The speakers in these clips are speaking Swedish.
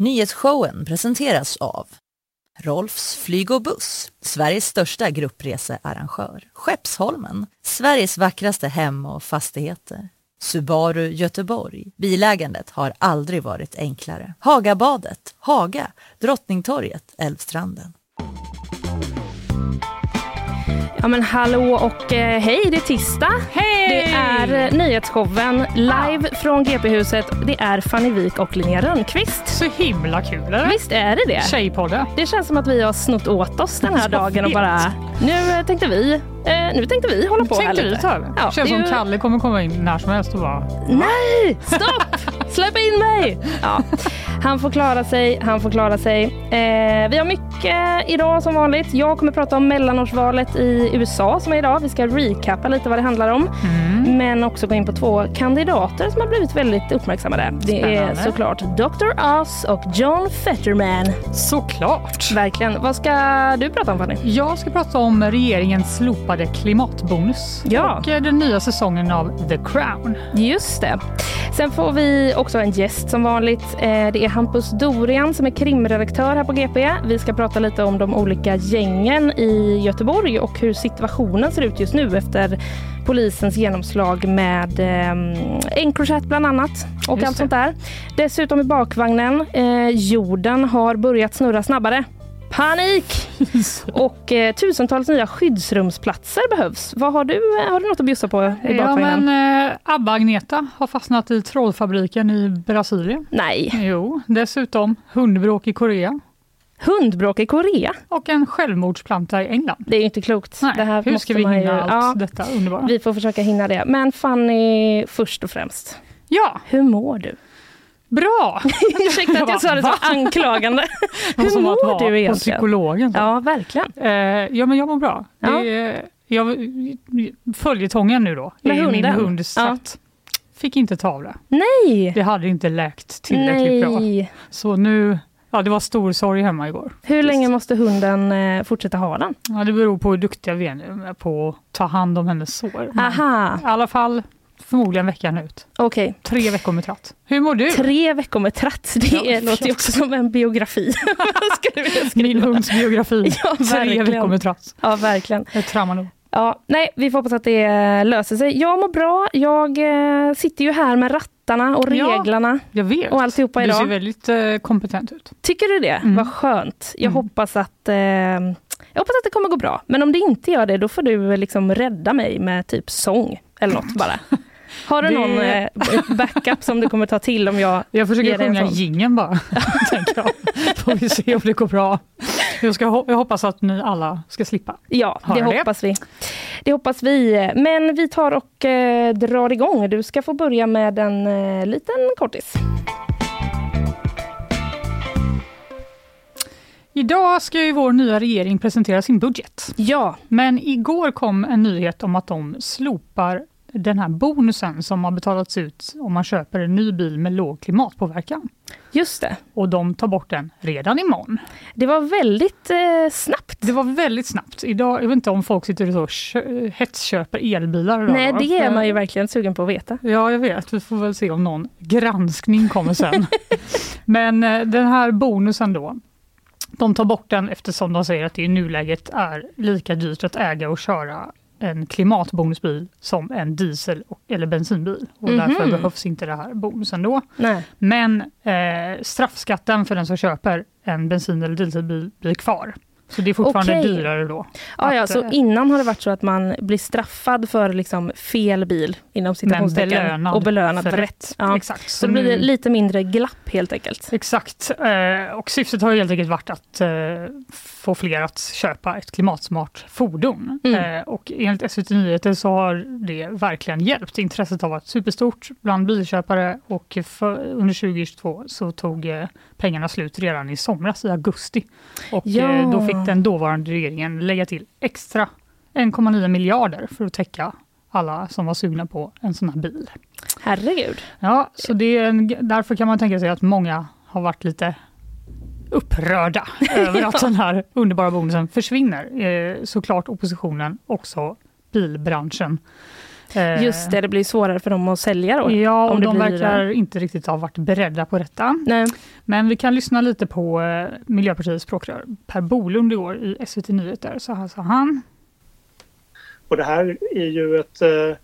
Nyhetsshowen presenteras av Rolfs flyg och buss, Sveriges största gruppresearrangör. Skeppsholmen, Sveriges vackraste hem och fastigheter. Subaru Göteborg. Bilägandet har aldrig varit enklare. Hagabadet, Haga, Drottningtorget, Älvstranden. Ja men hallå och eh, hej, det är tisdag. Hej! Det är eh, nyhetsshowen live från GP-huset. Det är Fanny Wik och Linnea Rönnqvist. Så himla kul eller? Visst är det det? Tjejpodden. Det känns som att vi har snott åt oss den här dagen och vet. bara nu eh, tänkte vi eh, nu tänkte vi hålla på här Tänkte lite. vi ta över? Ja, Känns det som ju- Kalle kommer komma in när som helst och bara Nej, stopp! Släpp in mig! Ja. Han får klara sig, han får klara sig. Eh, vi har mycket idag som vanligt. Jag kommer prata om mellanårsvalet i USA som är idag. Vi ska recappa lite vad det handlar om. Mm. Men också gå in på två kandidater som har blivit väldigt uppmärksammade. Det är Spännande. såklart Dr. Oz och John Fetterman. såklart. Verkligen. Vad ska du prata om Fanny? Jag ska prata om regeringens slopade klimatbonus Ja. och eh, den nya säsongen av The Crown. Just det. Sen får vi också en gäst som vanligt. Eh, Det är Hampus Dorian som är krimredaktör här på GP. Vi ska prata lite om de olika gängen i Göteborg och hur situationen ser ut just nu efter polisens genomslag med eh, Encrochat bland annat och Just allt det. sånt där. Dessutom i bakvagnen, eh, jorden har börjat snurra snabbare. Panik! Och eh, tusentals nya skyddsrumsplatser behövs. Vad har, du, eh, har du något att bjussa på i Ja, men eh, Abba-Agneta har fastnat i trådfabriken i Brasilien. Nej. Jo, dessutom hundbråk i Korea Hundbråk i Korea? och en självmordsplanta i England. Det är inte klokt. Nej, det här hur måste ska vi man ju, hinna allt ja, detta underbara? Vi får försöka hinna det. Men Fanny, först och främst. Ja, Hur mår du? Bra! Ursäkta att jag sa det så anklagande. Hur mår du på egentligen? psykologen. Ja, verkligen. Eh, ja, men jag mår bra. Ja. Det jag, följetongen nu då, Med är min hunden? hund Svart. Fick inte tavla. Nej! Det hade inte läkt tillräckligt bra. Nej. Så nu, ja det var stor sorg hemma igår. Hur länge måste hunden eh, fortsätta ha den? Ja, det beror på hur duktiga vi är på att ta hand om hennes sår. Aha, I alla fall förmodligen veckan ut. okej. Tre veckor med tratt. Hur mår du? Tre veckor med tratt. Det Ja, låter ju också som en biografi. Min hunds biografi. Ja, Tre verkligen. veckor med tratt. Ja, verkligen. Det är trauma nog. Ja, nej, vi får hoppas att det eh, löser sig. Jag mår bra. Jag eh, sitter ju här med rattarna och Ja. reglarna Jag vet. och alltihopa Du ser idag. väldigt eh, kompetent ut. Tycker du det? Mm. Vad skönt. Jag Mm. hoppas att eh, jag hoppas att det kommer gå bra. Men om det inte gör det, då får du liksom rädda mig med typ sång eller något bara. Har du Det- någon eh, backup som du kommer ta till om jag... Jag försöker sjunga sån. jingeln bara. tänker jag. Får vi se om det går bra. Jag, ska, jag hoppas att ni alla ska slippa. Ja, det Höra det. hoppas vi. Det hoppas vi. Men vi tar och eh, drar igång. Du ska få börja med en eh, liten kortis. Idag ska ju vår nya regering presentera sin budget. Ja, Men igår kom en nyhet om att de slopar den här bonusen som har betalats ut om man köper en ny bil med låg klimatpåverkan. just det. Och de tar bort den redan imorgon. Det var väldigt eh, snabbt. Det var väldigt snabbt. Idag, jag vet inte om folk sitter och kö- hetsköper elbilar. idag, Nej, det är man ju verkligen sugen på att veta. Ja, jag vet. Vi får väl se om någon granskning kommer sen. Men eh, den här bonusen då, de tar bort den eftersom de säger att det i nuläget är lika dyrt att äga och köra en klimatbonusbil som en diesel eller bensinbil. Och Mhm. därför behövs inte det här bonusen då. Nej. Men eh, straffskatten för den som köper en bensin eller dieselbil blir kvar. Så det är fortfarande Okej. dyrare då. Ja, ja, Att, så eh, innan har det varit så att man blir straffad för liksom fel bil inom citationstecken belönad och belönad för för rätt. Ja. Exakt. Så då blir det nu- lite mindre glapp helt enkelt. Exakt. Eh, och syftet har helt enkelt varit att eh, få fler att köpa ett klimatsmart fordon. Mm. Eh, och enligt SVT Nyheter så har det verkligen hjälpt. Intresset har varit superstort bland bilköpare och för, under 2022 så tog eh, pengarna slut redan i somras, i augusti. Och Ja. eh, då fick den dåvarande regeringen lägga till extra 1,9 miljarder för att täcka alla som var sugna på en sån här bil. Herregud. Ja, så det är en, därför kan man tänka sig att många har varit lite upprörda över att den här underbara bonusen försvinner. Eh, såklart oppositionen, också bilbranschen. Eh, Just det, det blir svårare för dem att sälja då. Ja, och de blir- verkar inte riktigt ha varit beredda på detta. Nej. Men vi kan lyssna lite på eh, Miljöpartiets språkrör Per Bolund igår i SVT Nyheter. Så här sa han. Och det här är ju ett eh,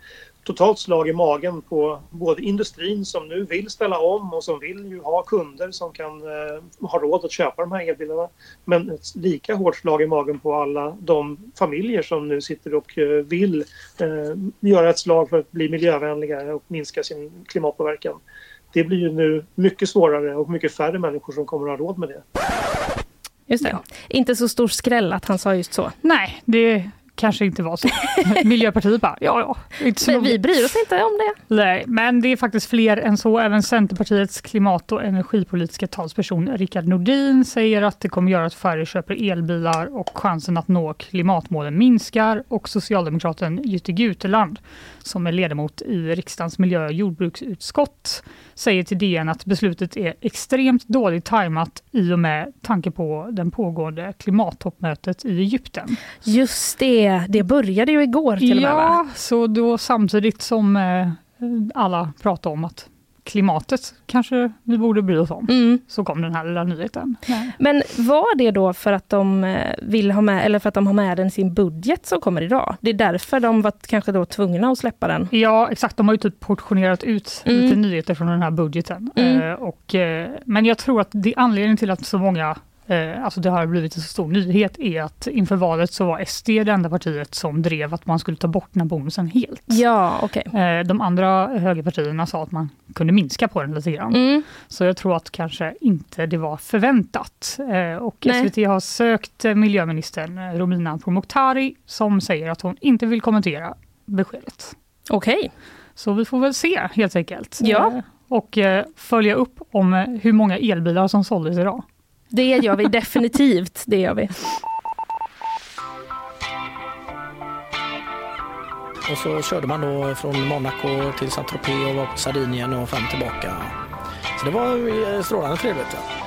totalt slag i magen på både industrin som nu vill ställa om och som vill ju ha kunder som kan eh, ha råd att köpa de här elbilarna. Men ett lika hårt slag i magen på alla de familjer som nu sitter och eh, vill eh, göra ett slag för att bli miljövänligare och minska sin klimatpåverkan. Det blir ju nu mycket svårare och mycket färre människor som kommer att ha råd med det. Just det. Inte så stor skräll att han sa just så. Nej, det kanske inte var så. Miljöpartiet bara, ja, ja. Inte så Men vi bryr oss inte om det. Nej, men det är faktiskt fler än så. Även Centerpartiets klimat och energipolitiska talsperson Rickard Nordin säger att det kommer göra att färre köper elbilar och chansen att nå klimatmålen minskar. Och socialdemokraten Jytte Guteland, som är ledamot i riksdagens miljö och jordbruksutskott, säger till DN att beslutet är extremt dåligt tajmat i och med tanke på den pågående klimattoppmötet i Egypten. Just det, det började ju igår till och med? Ja, så då samtidigt som eh, alla pratar om att klimatet kanske vi borde bry oss om, Mm. så kom den här lilla nyheten. Nej. Men var det då för att de eh, vill ha med, eller för att de har med den i sin budget som kommer idag? Det är därför de var kanske då tvungna att släppa den? Ja, exakt. De har ju typ portionerat ut Mm. lite nyheter från den här budgeten. Mm. Eh, och, eh, men jag tror att det, anledningen till att så många alltså det har blivit en så stor nyhet är att inför valet så var SD det enda partiet som drev att man skulle ta bort den här bonusen helt. Ja, okej. Eh, de andra högerpartierna sa att man kunde minska på den lite grann. Mm. Så jag tror att kanske inte det var förväntat. Eh, och Nej. SVT har sökt eh, miljöministern eh, Romina Pourmokhtari som säger att hon inte vill kommentera beskedet. Okej. Så vi får väl se helt enkelt. Ja. Eh, och eh, följa upp om eh, hur många elbilar som såldes idag. Det gör vi definitivt. Det gör vi. Och så körde man då från Monaco till Saint-Tropez och var på Sardinien och fram tillbaka. Så det var eh, strålande trevligt. Ja.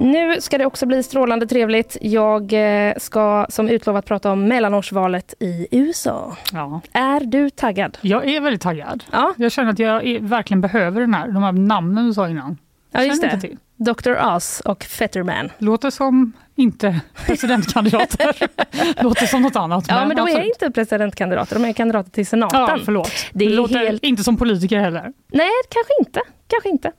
Nu ska det också bli strålande trevligt. Jag eh, ska som utlovat prata om mellanårsvalet i USA. Ja. Är du taggad? Jag är väldigt taggad. Ja, Jag känner att jag är, verkligen behöver den här, de här namnen du sa innan. Ja just det. till. Dr. Oz och Fetterman. Låter som inte presidentkandidater. Låter som något annat. Ja, men de är absolut. inte presidentkandidater, de är kandidater till senaten. Ja, förlåt. Det är låter helt- inte som politiker heller. Nej, kanske inte. Kanske inte.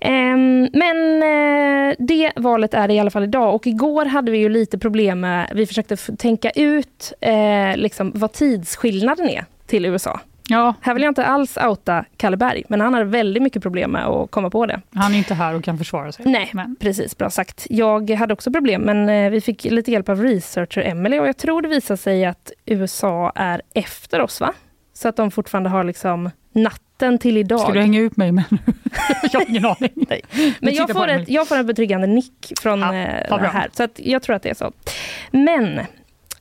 Ehm, men eh, det valet är det i alla fall idag. Och igår hade vi ju lite problem med, vi försökte tänka ut eh, liksom, vad tidsskillnaden är till USA. Ja, Här vill jag inte alls outa Kalle Berg, men han hade väldigt mycket problem med att komma på det. han är inte här och kan försvara sig. Nej, Men, precis. Bra sagt. Jag hade också problem, men eh, vi fick lite hjälp av researcher Emily och jag tror det visar sig att USA är efter oss, va? Så att de fortfarande har liksom natten till idag. ska du hänga ut mig med nu? jag har ingen aning. Men tittar jag får, ett, jag får en betryggande nick från Ja, eh, här, så att jag tror att det är så. Men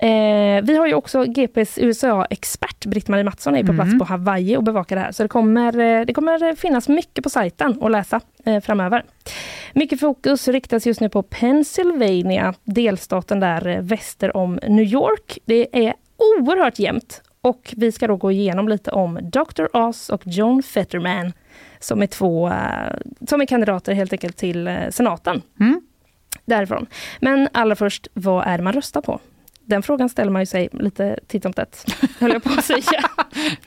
eh, vi har ju också GPs USA-expert Britt-Marie Mattsson är på plats Mm. på Hawaii och bevakar det här. Så det kommer, eh, det kommer finnas mycket på sajten att läsa eh, framöver. Mycket fokus riktas just nu på Pennsylvania, delstaten där eh, väster om New York. Det är oerhört jämnt och vi ska då gå igenom lite om Dr. Oz och John Fetterman som är två eh, som är kandidater helt enkelt till senaten. Mm. Därifrån. Men allra först, vad är det man röstar på? Den frågan ställer man ju sig lite titt som tätt, höll jag på att säga.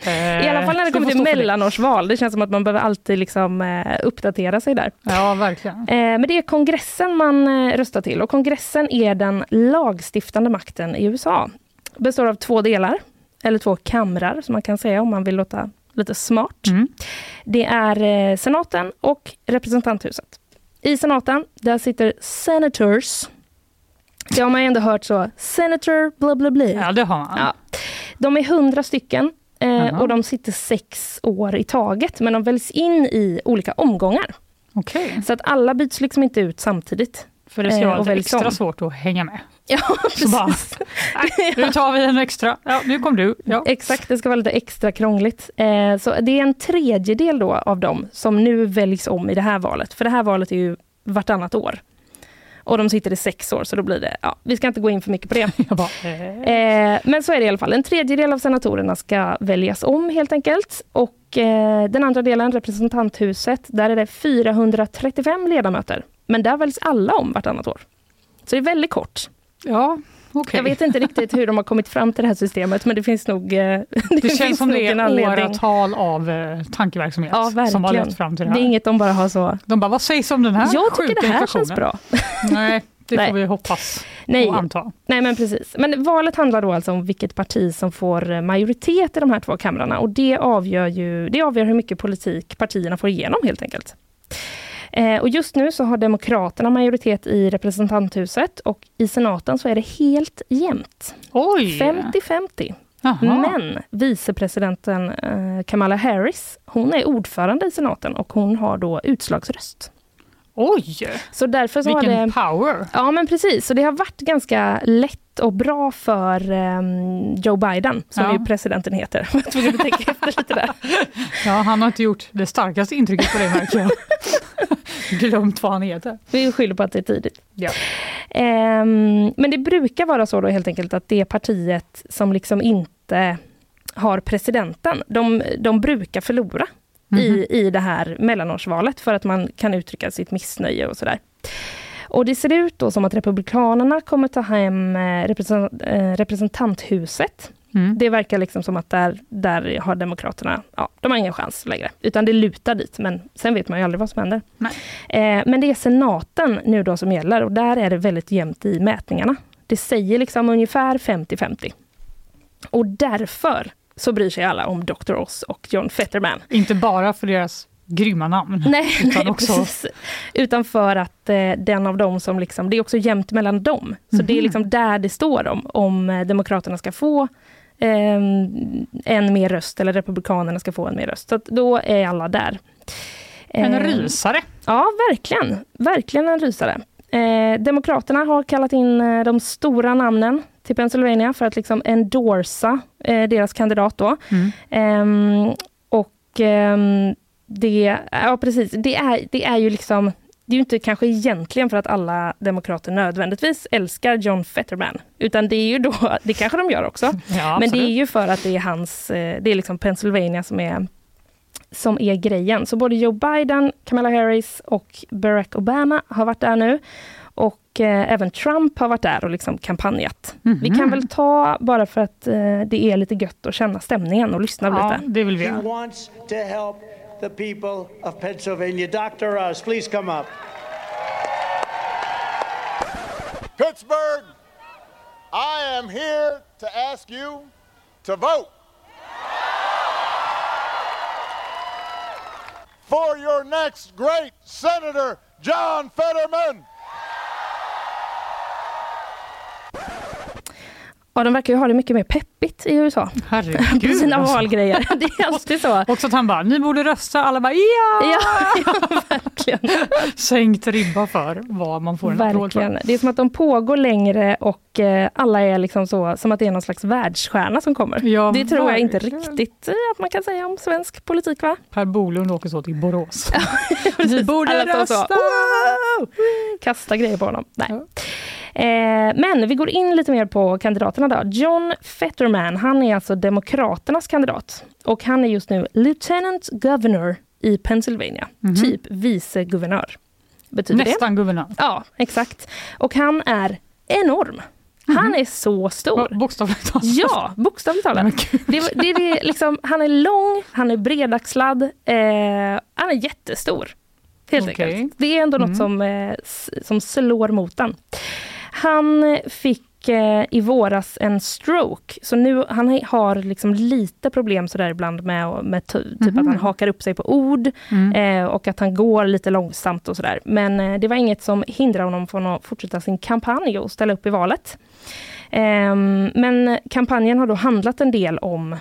I alla fall när det kommer till mellanårsval. Det känns som att man behöver alltid liksom, eh, uppdatera sig där. Ja, verkligen. Eh, men det är kongressen man eh, röstar till och kongressen är den lagstiftande makten i USA. Består av två delar, eller två kamrar som man kan säga om man vill låta lite smart. Mm. Det är eh, senaten och representanthuset. I senaten, där sitter senators. Det har man ändå hört så, senator bla bla bla. Ja, det har man. Ja. De är hundra stycken eh, och de sitter sex år i taget, men de väljs in i olika omgångar. Okej, Så att alla byts liksom inte ut samtidigt. för det ska Eh, vara väljs extra om. svårt att hänga med. Ja, Så bara, precis. nej, nu tar vi en extra. Ja, nu kom du. Ja. Exakt, det ska vara lite extra krångligt. Eh, så det är en tredjedel då av dem som nu väljs om i det här valet. För det här valet är ju vartannat år. Och de sitter i sex år, så då blir det, ja, vi ska inte gå in för mycket på det. Bara, eh. Eh, men så är det i alla fall. En tredjedel av senatorerna ska väljas om helt enkelt. Och eh, den andra delen, representanthuset, där är det 435 ledamöter. Men där väljs alla om vartannat år. Så det är väldigt kort. Ja, okej. Jag vet inte riktigt hur de har kommit fram till det här systemet, men det finns nog eh, Det, Det känns som det är åratal av eh, tankeverksamhet Ja, som har lett fram till det Det här. är inget de bara har så. De bara, vad sägs om den här Jag tycker det här känns bra. Nej, det Nej. får vi hoppas Nej, och anta. nej, men precis. Men valet handlar då alltså om vilket parti som får eh, majoritet i de här två kamrarna och det avgör ju det avgör hur mycket politik partierna får igenom helt enkelt. Eh, och just nu så har Demokraterna majoritet i representanthuset och i senaten så är det helt jämnt. Oj! 50-50. Jaha. Men vicepresidenten eh, Kamala Harris, hon är ordförande i senaten och hon har då utslagsröst. Oj! Så därför så Vilken har det... power! Ja men precis, så det har varit ganska lätt och bra för ehm, Joe Biden, som Ja. ju presidenten heter. Jag var tvungen att tänka efter lite där. Ja, han har inte gjort det starkaste intrycket på det märker jag. Glömt vad han heter. Vi skyller på att det är tidigt. Ja. Ehm, men det brukar vara så då helt enkelt att det partiet som liksom inte har presidenten, de, de brukar förlora Mhm. i, i det här mellanårsvalet för att man kan uttrycka sitt missnöje och sådär. Och det ser ut då som att Republikanerna kommer ta hem eh, representant, eh, representanthuset. Mm. Det verkar liksom som att där, där har Demokraterna, ja, de har ingen chans längre. Utan det lutar dit, men sen vet man ju aldrig vad som händer. Eh, men det är senaten nu då som gäller och där är det väldigt jämnt i mätningarna. Det säger liksom ungefär 50-50. Och därför så bryr sig alla om Dr. Oz och John Fetterman. Inte bara för deras grymma namn. Nej, Utan nej också- precis. Utan för att eh, den av dem som liksom, det är också jämnt mellan dem. Så det är liksom där det står om, om eh, Demokraterna ska få en mer röst eller Republikanerna ska få en mer röst. Så då är alla där. En Eh, rysare. Ja, verkligen. Verkligen en rysare. Eh, Demokraterna har kallat in eh, de stora namnen till Pennsylvania för att liksom endorsa eh, deras kandidat då. Mm. Ehm, och ehm, det, ja precis, det är, det är ju liksom det är ju inte kanske egentligen för att alla demokrater nödvändigtvis älskar John Fetterman, utan det är ju då, det kanske de gör också, Ja, men det är ju för att det är hans, eh, det är liksom Pennsylvania som är som är grejen. Så både Joe Biden, Kamala Harris och Barack Obama har varit där nu. Och eh, även Trump har varit där och liksom kampanjat. Mhm. Vi kan väl ta, bara för att eh, det är lite gött att känna stämningen och lyssna Ja, lite. det vill vi göra. The people of Pennsylvania. Dr. Oz, please come up. Pittsburgh, I am here to ask you to vote for your next great Senator, John Fetterman. Ja, de verkar ju ha det mycket mer peppigt i USA på Herregud. sina alltså. valgrejer. Det är alltid så. Också att han bara, ni borde rösta. Alla bara, ja! Ja, ja verkligen. Sänkt ribba för vad man får en applåd verkligen. Det är som att de pågår längre och eh, alla är liksom så, som att det är någon slags världsstjärna som kommer. Ja, det tror jag inte verkligen. riktigt eh, att man kan säga om svensk politik va? Per Bolund åker så till Borås. Ni borde Alla står så, rösta! "Wow!" Kasta grejer på honom. Nej. Ja. Eh, men vi går in lite mer på kandidaterna då. John Fetterman, han är alltså Demokraternas kandidat. Och han är just nu Lieutenant Governor i Pennsylvania. Typ viceguvernör. Betyder det? Nästan guvernör. Ja, exakt. Och han är enorm. Han är så stor. Bokstavligt talat. Ja, bokstavligt talat. Det, det, det, liksom, han är lång, han är bredaxlad, eh, han är jättestor. Helt Okej. enkelt. Det är ändå något som, eh, som slår mot den. Han fick eh, i våras en stroke, så nu han har liksom lite problem sådär ibland med, med ty- typ att han hakar upp sig på ord eh, och att han går lite långsamt och sådär. Men eh, det var inget som hindrar honom från att fortsätta sin kampanj och ställa upp i valet. Ehm, men kampanjen har då handlat en del om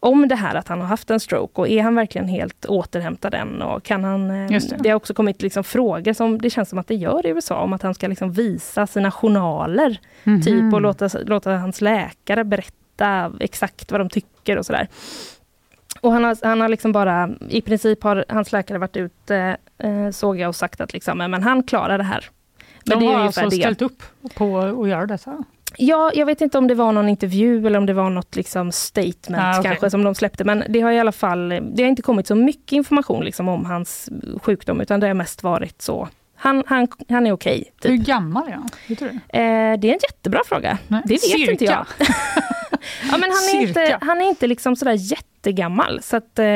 om det här att han har haft en stroke och är han verkligen helt återhämtad än? Och kan han, eh, det. det. har också kommit liksom frågor som det känns som att det gör i USA om att han ska liksom visa sina journaler Mhm. typ och låta, låta hans läkare berätta exakt vad de tycker och sådär. Och han har, han har liksom bara, i princip har hans läkare varit ute, eh, såg jag och sagt att liksom, men han klarar det här. Men De det är har alltså det. ställt upp på att göra detta? Ja, jag vet inte om det var någon intervju eller om det var något liksom statement Ah, okej. kanske som de släppte. Men det har i alla fall, det har inte kommit så mycket information liksom om hans sjukdom utan det har mest varit så. Han, han, han är okej. Hur typ. gammal är han? Vet du det? eh, det är en jättebra fråga. Nej, Det vet cirka. inte jag. ja, men han, är inte, han är inte liksom sådär jättegammal. Så att, eh,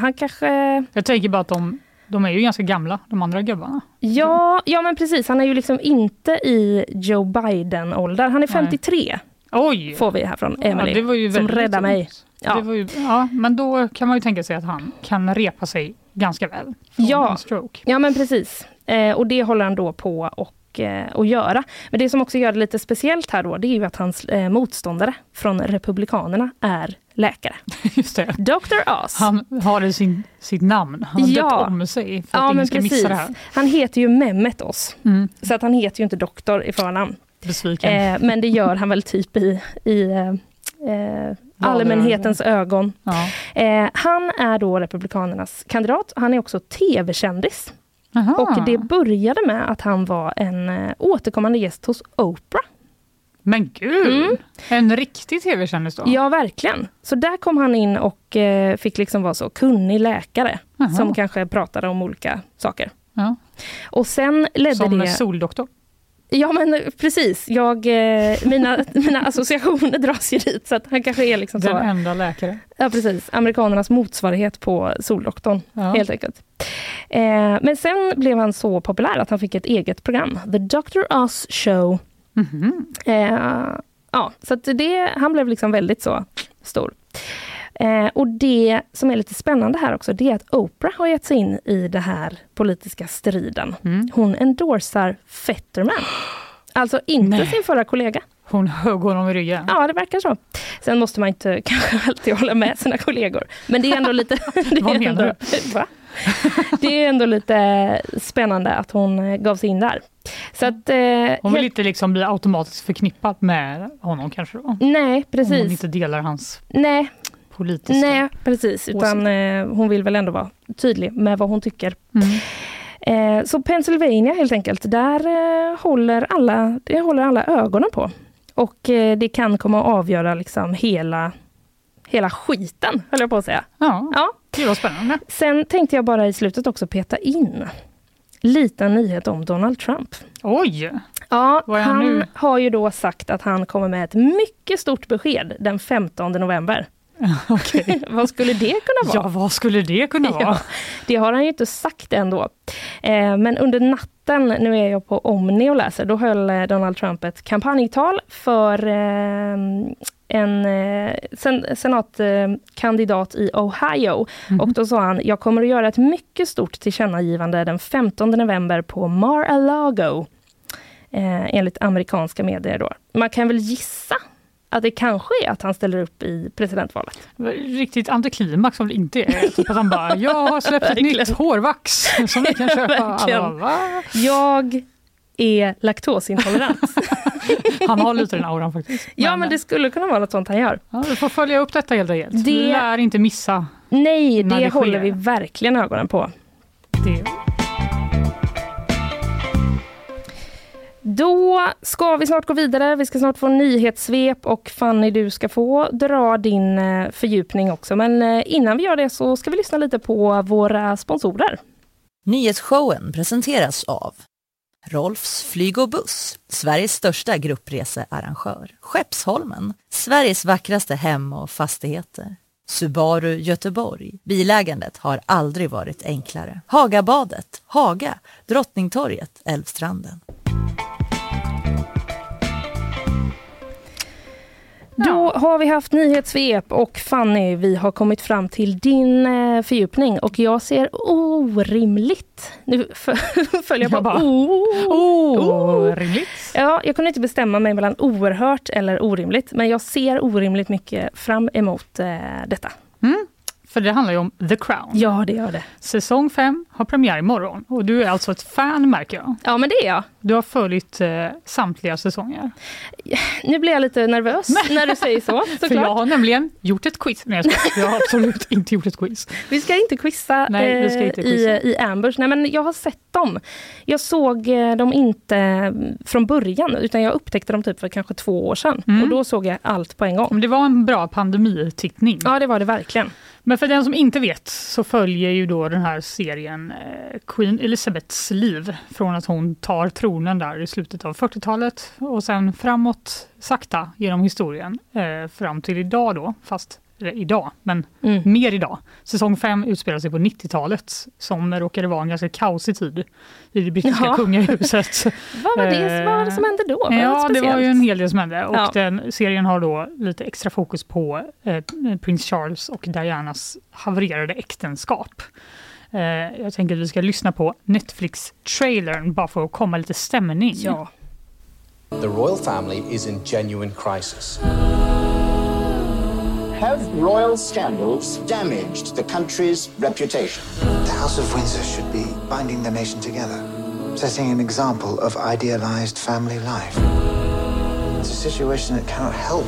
han kanske... Jag tänker bara att de, de är ju ganska gamla, de andra gubbarna. Ja, ja men precis. Han är ju liksom inte i Joe Biden-ålder. Han är Nej. 53 Oj! får vi här från Emily. ja, det var ju som räddar mig. Ja. Ju, ja, men då kan man ju tänka sig att han kan repa sig ganska väl Ja. Ja men precis. Eh, och det håller han då på och, eh, att göra. Men det som också gör det lite speciellt här då, det är ju att hans eh, motståndare från Republikanerna är läkare. Just det. Dr. Oz. Han har i sin, sitt namn. Han har Ja. döpt om sig för att ja ingen ska precis. missa det här. Han heter ju Mehmet Oz. Mm. Så att han heter ju inte doktor i förnamn. Besviken. Eh, men det gör han väl typ i, i eh, allmänhetens ögon. ja. Eh, han är då Republikanernas kandidat. Han är också tv-kändis. Och det började med att han var en eh, återkommande gäst hos Oprah. Men gud! Mm. En riktig tv-kändis då? Ja, verkligen. Så där kom han in och eh, fick liksom vara så kunnig läkare Jaha. som kanske pratade om olika saker. Ja. Och sen ledde Som det... soldoktor. Ja men precis, jag, eh, mina, mina associationer dras ju dit så att han kanske är liksom Den så. enda läkare. Ja precis, amerikanernas motsvarighet på Soldoktorn Ja. helt enkelt. Eh, men sen blev han så populär att han fick ett eget program, The Dr. Oz Show. Mhm. Eh, ja, så det, han blev liksom väldigt så stor. Eh, och det som är lite spännande här också, det är att Oprah har gett sig in i den här politiska striden. Mm. Hon endorsar Fetterman. Alltså inte Nej. sin förra kollega. Hon högg honom i ryggen. Ja, det verkar så. Sen måste man inte kanske alltid hålla med sina kollegor. Men det är ändå lite... Det Vad menar ändå, Va? Det är ändå lite spännande att hon eh, gav sig in där. Så att... Eh, Hon vill helt- inte liksom bli automatiskt förknippad med honom kanske då? Nej, Om hon precis. inte delar hans Nej, politiska... nej, precis. Utan eh, hon vill väl ändå vara tydlig med vad hon tycker. Mm. Eh, så Pennsylvania helt enkelt, där eh, håller, alla, det håller alla ögonen på. Och eh, det kan komma att avgöra liksom hela, hela skiten, höll jag på att säga. Ja, Ja. Det var spännande. Sen tänkte jag bara i slutet också peta in liten nyhet om Donald Trump. Oj! Ja, han nu? har ju då sagt att han kommer med ett mycket stort besked den 15 november. Okej. Vad skulle det kunna vara? Ja, vad skulle det kunna vara? Ja, det har han ju inte sagt ändå. Eh, men under natten, nu är jag på Omni och läser, då höll eh, Donald Trump ett kampanjtal för eh, en eh, sen, senatkandidat i Ohio. Mhm. Och då sa han, jag kommer att göra ett mycket stort tillkännagivande den 15 november på Mar-a-Lago. Eh, enligt amerikanska medier då. Man kan väl gissa att det kanske är att han ställer upp i presidentvalet. Riktigt antiklimax om det inte är. Typ att han bara, jag har släppt ett nytt hårvax som ni kan köpa. Alla Va? Jag är laktosintolerant. Han har lite den auran faktiskt. ja, men det skulle kunna vara något sånt han gör. ja, vi får följa upp detta helt enkelt. Det- Vi lär inte missa Nej, det, det håller vi verkligen ögonen på. det. Då ska vi snart gå vidare. Vi ska snart få nyhetssvep och Fanny, du ska få dra din eh, fördjupning också. Men eh, innan vi gör det så ska vi lyssna lite på våra sponsorer. Nyhetsshowen presenteras av Rolfs flyg och buss, Sveriges största gruppresearrangör. Skeppsholmen, Sveriges vackraste hem och fastigheter. Subaru Göteborg. Bilägandet har aldrig varit enklare. Hagabadet, Haga, Drottningtorget, Älvstranden. Då har vi haft nyhetssvep och Fanny, vi har kommit fram till din eh, fördjupning och jag ser orimligt. Nu följer jag Jag bara. Orimligt. Ja, jag kunde inte bestämma mig mellan oerhört eller orimligt, men jag ser orimligt mycket fram emot eh, detta. För det handlar ju om The Crown. Ja, det gör det. Säsong 5 har premiär imorgon och du är alltså ett fan märker jag. Ja, men det är jag. Du har följt eh, samtliga säsonger. Nu blir jag lite nervös när du säger så, För jag har nämligen gjort ett quiz. Nej, jag, skojar. jag har absolut inte gjort ett quiz. Vi ska inte quizza, Nej, vi ska eh, inte quizza. I, i Ambush. Nej, men jag har sett dem. Jag såg eh, dem inte mm, från början, utan jag upptäckte dem typ för kanske två år sedan. Mm. Och då såg jag allt på en gång. Men Det var en bra pandemitittning. Ja, det var det verkligen. Men för den som inte vet så följer ju då den här serien eh, Queen Elizabeths liv från att hon tar tronen där i slutet av 40-talet och sen framåt sakta genom historien eh, fram till idag då, fast idag, men Mm. mer idag. Säsong 5 utspelar sig på 90-talet som råkade vara en ganska kaosig tid i det brittiska Ja. kungahuset. Vad var det, Eh, vad var det som hände då? Var Ja, något det var ju en hel del som hände. Och Ja. den serien har då lite extra fokus på eh, prins Charles och Dianas havererade äktenskap. Eh, jag tänker att vi ska lyssna på Netflix-trailern bara för att komma lite stämning. Ja. The royal family is in genuine crisis. Have royal scandals damaged the country's reputation? The House of Windsor should be binding the nation together, setting an example of idealized family life. It's a situation that cannot help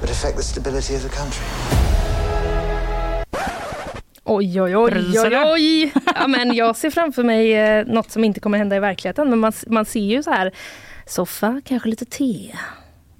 but affect the stability of the country. Oj, oj, oj, oj, oj. Ja, men jag ser framför mig eh, något som inte kommer hända i verkligheten. Men man, man ser ju så här, soffa, kanske lite te.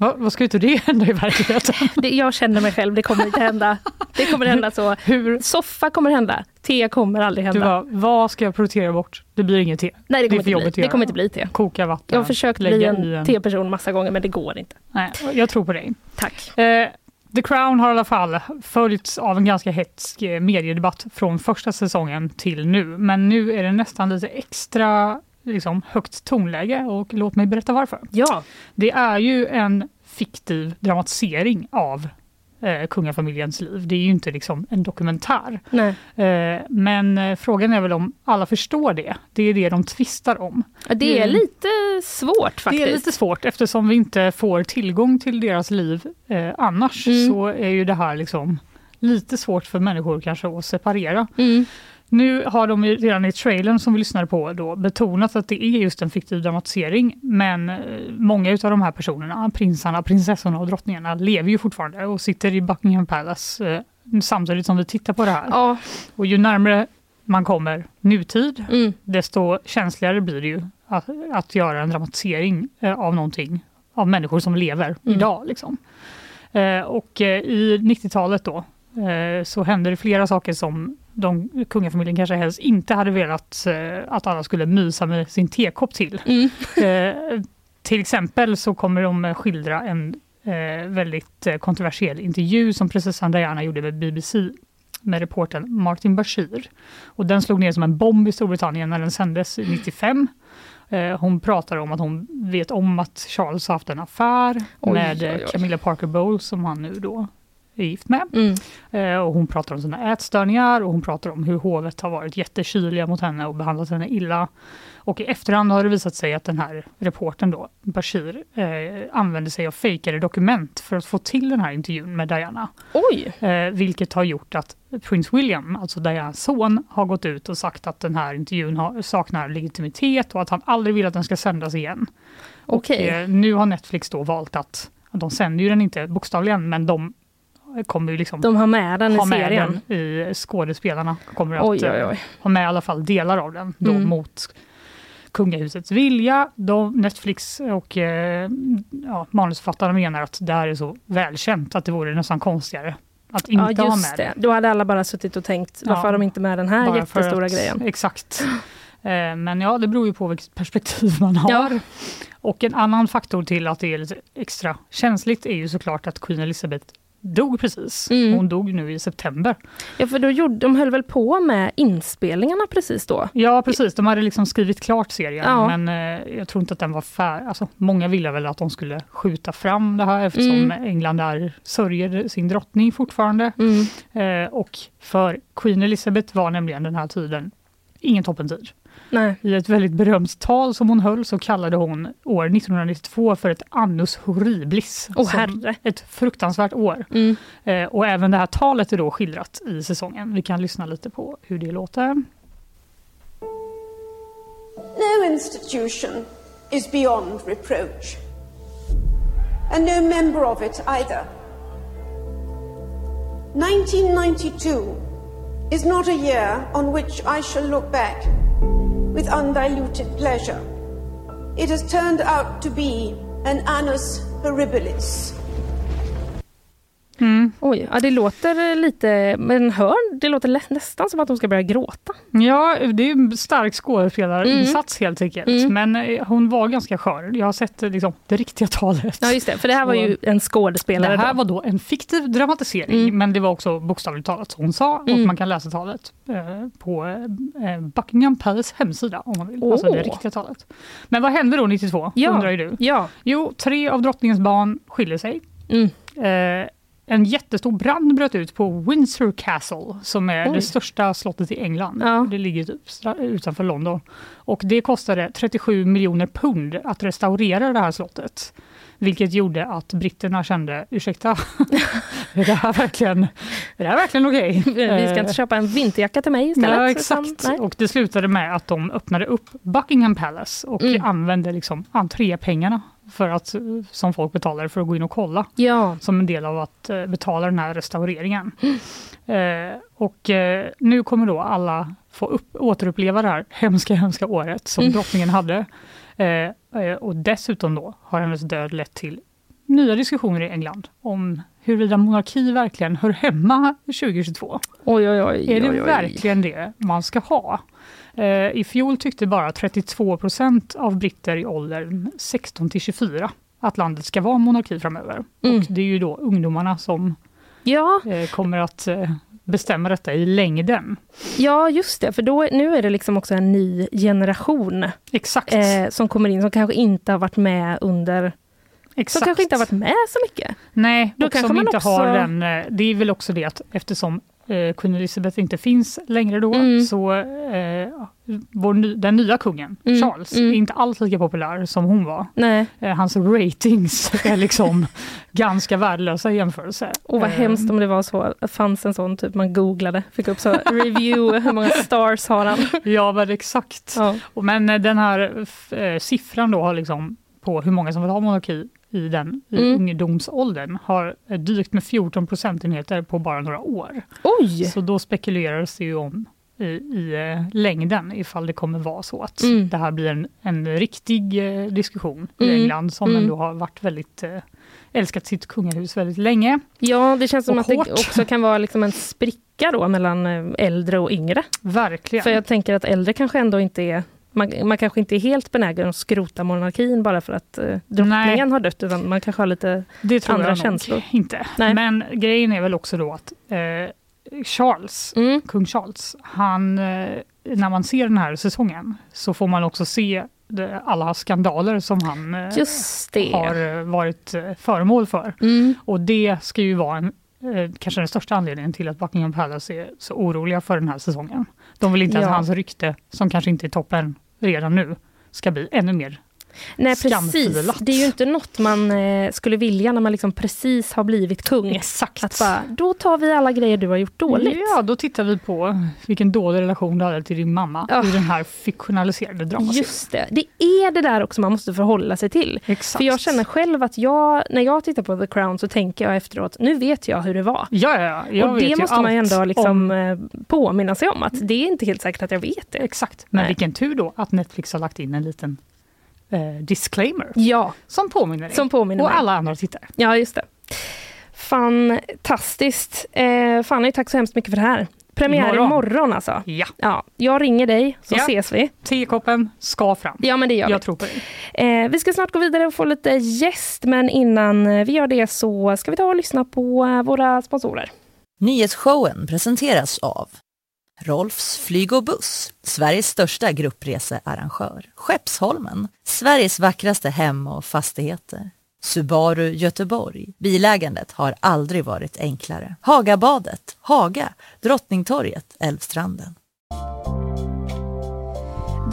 Va, vad ska inte det hända i verkligheten? Det, jag känner mig själv, det kommer inte hända. Det kommer hända så. Hur? Soffa kommer hända, te kommer aldrig Du hända. bara, vad ska jag prioritera bort? Det blir inget te. Nej, det det kommer, för inte bli, det kommer inte bli te. Koka vatten. Jag har försökt bli en, en teperson massa gånger men det går inte. Nej, jag tror på dig. Tack. Eh, The Crown har i alla fall följts av en ganska hetsk mediedebatt från första säsongen till nu. Men nu är det nästan lite extra liksom, högt tonläge och låt mig berätta varför. Ja, Det är ju en fiktiv dramatisering av eh, kungafamiljens liv. Det är ju inte liksom en dokumentär. Eh, men eh, frågan är väl om alla förstår det. Det är det de tvistar om. Ja, Det är Mm. lite svårt faktiskt. Det är lite svårt eftersom vi inte får tillgång till deras liv eh, annars Mm. så är ju det här liksom lite svårt för människor kanske att separera. Mm. Nu har de redan i trailern som vi lyssnade på då betonat att det är just en fiktiv dramatisering men eh, många av de här personerna, prinsarna, prinsessorna och drottningarna lever ju fortfarande och sitter i Buckingham Palace eh, samtidigt som vi tittar på det här. Ja, Och ju närmare man kommer nutid mm. desto känsligare blir det ju att, att göra en dramatisering eh, av någonting, av människor som lever Mm. idag. Liksom. Och i 90-talet då så hände det flera saker som de, kungafamiljen kanske helst inte hade velat eh, att alla skulle mysa med sin tekopp till. Mm. Eh, till exempel så kommer de skildra en eh, väldigt eh, kontroversiell intervju som prinsessan Diana gjorde med BBC med reportern Martin Bashir. Och den slog ner som en bomb i Storbritannien när den sändes i 95. Eh, hon pratar om att hon vet om att Charles har haft en affär Oj, med oj, oj. Camilla Parker Bowles som han nu då är gift med. Mm. Eh, och hon pratar om sina ätstörningar och hon pratar om hur hovet har varit jättekyliga mot henne och behandlat henne illa. Och i efterhand har det visat sig att den här reportern då, Bashir, eh, använde sig av fejkade dokument för att få till den här intervjun med Diana. Oj, Eh, vilket har gjort att prins William, alltså Dianas son, har gått ut och sagt att den här intervjun har, saknar legitimitet och att han aldrig vill att den ska sändas igen. okej. Och, eh, nu har Netflix då valt att, de sänder ju den inte bokstavligen, men de kommer ju liksom De har med den i ha serien. den i skådespelarna. Kommer att oj, eh, oj. ha med i alla fall delar av den då Mm. mot kungahusets vilja. De, Netflix och eh, ja, manusförfattarna menar att det här är så välkänt att det vore nästan konstigare att inte Ja, ha med det. Då hade alla bara suttit och tänkt, varför Ja. har de inte med den här jättestora att- grejen? Exakt. Eh, Men ja, det beror ju på vilket perspektiv man har. Ja. Och en annan faktor till att det är lite extra känsligt är ju såklart att Queen Elizabeth dog precis. Mm. Hon dog nu i september. Ja, för då gjorde, de höll väl på med inspelningarna precis då? Ja precis, de hade liksom skrivit klart serien Ja. men eh, jag tror inte att den var färdig. Alltså, många ville väl att de skulle skjuta fram det här eftersom Mm. England är, sörjer sin drottning fortfarande. Mm. Eh, och för Queen Elizabeth var nämligen den här tiden ingen toppentid. Nej. I ett väldigt berömt tal som hon höll så kallade hon år 1992 för ett annus horriblis. Åh, som herre. Ett fruktansvärt år. Mm. Eh, och även det här talet är då skildrat i säsongen. Vi kan lyssna lite på hur det låter. No institution is beyond reproach, and no member of it either. 1992 is not a year on which I shall look back with undiluted pleasure. It has turned out to be an annus horribilis. Oj, ja, det låter lite, men hör, det låter nästan som att de ska börja gråta. Ja, det är en stark skådespelarinsats helt enkelt. Mm. Men eh, hon var ganska skör. Jag har sett eh, liksom, det riktiga talet. Ja, just det, för det här var ju en skådespelare Det här då. var då en fiktiv dramatisering, Mm. men det var också bokstavligt talat så hon sa. Och Mm. man kan läsa talet eh, på eh, Buckingham Palace hemsida om man vill. Alltså det riktiga talet. Men vad hände då 92, Ja. undrar ju du? Ja. Jo, tre av drottningens barn skiljer sig. Mm. Eh, en jättestor brand bröt ut på Windsor Castle som är Oj. det största slottet i England. Ja. Det ligger typ utanför London. Och det kostade 37 miljoner pund att restaurera det här slottet. Vilket gjorde att britterna kände, ursäkta, är det här verkligen, är det här verkligen okej? Vi ska Eh, inte köpa en vinterjacka till mig istället. Ja, exakt. nej. Och det slutade med att de öppnade upp Buckingham Palace och Mm. använde liksom entrépengarna för att, eh, som folk betalade för att gå in och kolla Ja, som en del av att eh, betala den här restaureringen. Eh, och eh, nu kommer då alla få upp, återuppleva det här hemska, hemska året som Mm. drottningen hade. Eh, eh, och dessutom då har hennes död lett till nya diskussioner i England om huruvida monarki verkligen hör hemma 2022. oj oj oj. Är det verkligen det man ska ha? Eh, I fjol tyckte bara 32 procent av britter i åldern 16 till 24 att landet ska vara monarki framöver. Mm. Och det är ju då ungdomarna som Ja, eh, kommer att eh, bestämma detta i längden. ja, just det. För då, nu är det liksom också en ny generation Exakt. eh, som kommer in som kanske inte har varit med under... Som Exakt. kanske inte har varit med så mycket. Nej, Då och kanske som man inte också- har den... Det är väl också det att eftersom eh, Queen Elizabeth inte finns längre då, Mm. så eh, vår den nya kungen, Mm, Charles, mm. är inte alls lika populär som hon var. Eh, hans ratings är liksom ganska värdelösa i jämförelse. Och vad Eh, hemskt om det var så, att fanns en sån typ man googlade, fick upp så review, hur många stars har han? Ja, men exakt. Ja. Men eh, den här eh, siffran då har liksom på hur många som vill ha monarki i den i Mm. ungdomsåldern har eh, dykt med 14 procentenheter på bara några år. Oj! Så då spekuleras det ju om i, i eh, längden ifall det kommer vara så att Mm. det här blir en, en riktig eh, diskussion i Mm. England som Mm. ändå har varit väldigt eh, älskat sitt kungahus väldigt länge. Ja, det känns som att det hårt. också kan vara liksom en spricka då mellan eh, äldre och yngre. Verkligen. För jag tänker att äldre kanske ändå inte är man, man kanske inte är helt benägen att skrota monarkin bara för att eh, drottningen har dött, utan man kanske har lite Det andra jag nog känslor. inte. Nej. Men grejen är väl också då att eh, Charles, Mm. kung Charles, han, eh, när man ser den här säsongen så får man också se det, alla skandaler som han eh, har eh, varit eh, föremål för. Mm. Och det ska ju vara en, eh, kanske den största anledningen till att Buckingham Palace är så oroliga för den här säsongen. De vill inte Ja. att hans rykte, som kanske inte är toppen redan nu, ska bli ännu mer Nej precis, det är ju inte något man eh, skulle vilja när man liksom precis har blivit kung. Exakt. Att bara, då tar vi alla grejer du har gjort dåligt. Ja, då tittar vi på vilken dålig relation du hade till din mamma Ja. i den här fiktionaliserade dramaserien. Just det, det är det där också man måste förhålla sig till. Exakt. För jag känner själv att jag, när jag tittar på The Crown så tänker jag efteråt, nu vet jag hur det var. Ja, ja, jag och det måste man ju ändå liksom, om- eh, påminna sig om, att det är inte helt säkert att jag vet det. Exakt, men Nej. vilken tur då att Netflix har lagt in en liten eh, disclaimer Ja, som påminner dig som påminner och mig. alla andra tittare. Ja, just det. Fantastiskt. Eh, Fanny, tack så hemskt mycket för det här. Premiär imorgon, Imorgon. alltså. Ja, Ja, jag ringer dig så Ja. ses vi. tekoppen ska fram. Ja, men det gör jag vi. tror på dig. Eh, vi ska snart gå vidare och få lite gäst, men innan eh, vi gör det så ska vi ta och lyssna på eh, våra sponsorer. Nyhetsshowen presenteras av Rolfs flyg och buss, Sveriges största gruppresearrangör. Skeppsholmen, Sveriges vackraste hem och fastigheter. Subaru Göteborg. Bilägandet har aldrig varit enklare. Hagabadet, Haga, Drottningtorget, Älvstranden.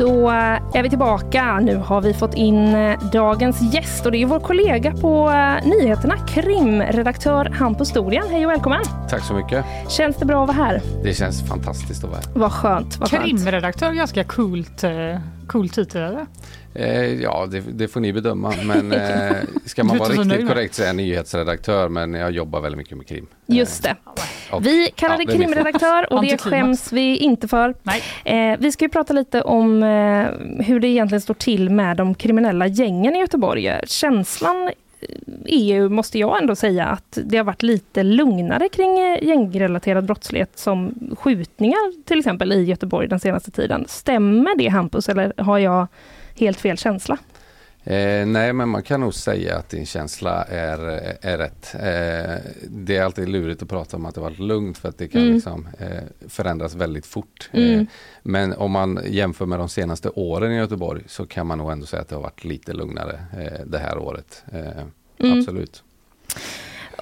Då är vi tillbaka. Nu har vi fått in eh, dagens gäst och det är vår kollega på eh, nyheterna, krimredaktör Hampus Dorian. Hej och välkommen! Tack så mycket. Känns det bra att vara här? Det känns fantastiskt att vara här. Vad skönt. Vad skönt. Krimredaktör, ganska coolt, eh, cool titel eller? Eh, ja, det, det, får ni bedöma. Men eh, ska man vara riktigt korrekt så är jag nyhetsredaktör, men jag jobbar väldigt mycket med krim. Just det. Och, vi kallar ja, det krimredaktör och det skäms vi inte för. Eh, vi ska ju prata lite om eh, hur det egentligen står till med de kriminella gängen i Göteborg. Känslan ju, måste jag ändå säga, att det har varit lite lugnare kring gängrelaterad brottslighet som skjutningar till exempel i Göteborg den senaste tiden. Stämmer det Hampus eller har jag helt fel känsla? Eh, nej, men man kan nog säga att din känsla är, är rätt. Eh, det är alltid lurigt att prata om att det varit lugnt för att det kan mm. liksom, eh, förändras väldigt fort. Mm. Eh, men om man jämför med de senaste åren i Göteborg så kan man nog ändå säga att det har varit lite lugnare eh, det här året. Eh, mm. Absolut.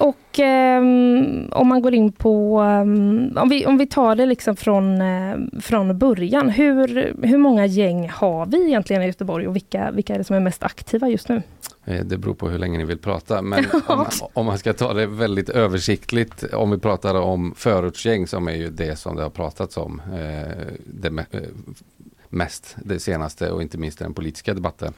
Och um, om man går in på, um, om, vi, om vi tar det liksom från, uh, från början. Hur, hur många gäng har vi egentligen i Göteborg och vilka, vilka är det som är mest aktiva just nu? Eh, det beror på hur länge ni vill prata, men om, om, man ska ta det väldigt översiktligt, om vi pratar om förortsgäng som är ju det som det har pratats om eh, det mest det senaste och inte minst den politiska debatten.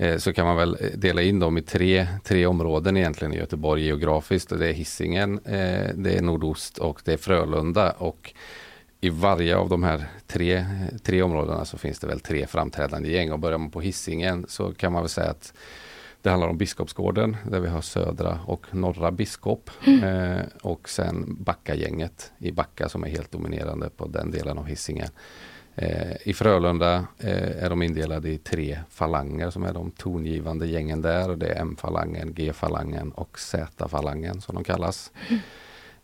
Eh, så kan man väl dela in dem i tre, tre områden egentligen i Göteborg geografiskt. Det är Hisingen, eh, det är Nordost och det är Frölunda. Och i varje av de här tre, tre områdena så finns det väl tre framträdande gäng. Och börjar man på Hisingen så kan man väl säga att det handlar om Biskopsgården där vi har södra och norra biskop. Mm. Eh, och sen Backagänget i Backa som är helt dominerande på den delen av Hisingen. Eh, I Frölunda eh, är de indelade i tre falanger som är de tongivande gängen där. Det är M-falangen, G-falangen och Z-falangen som de kallas.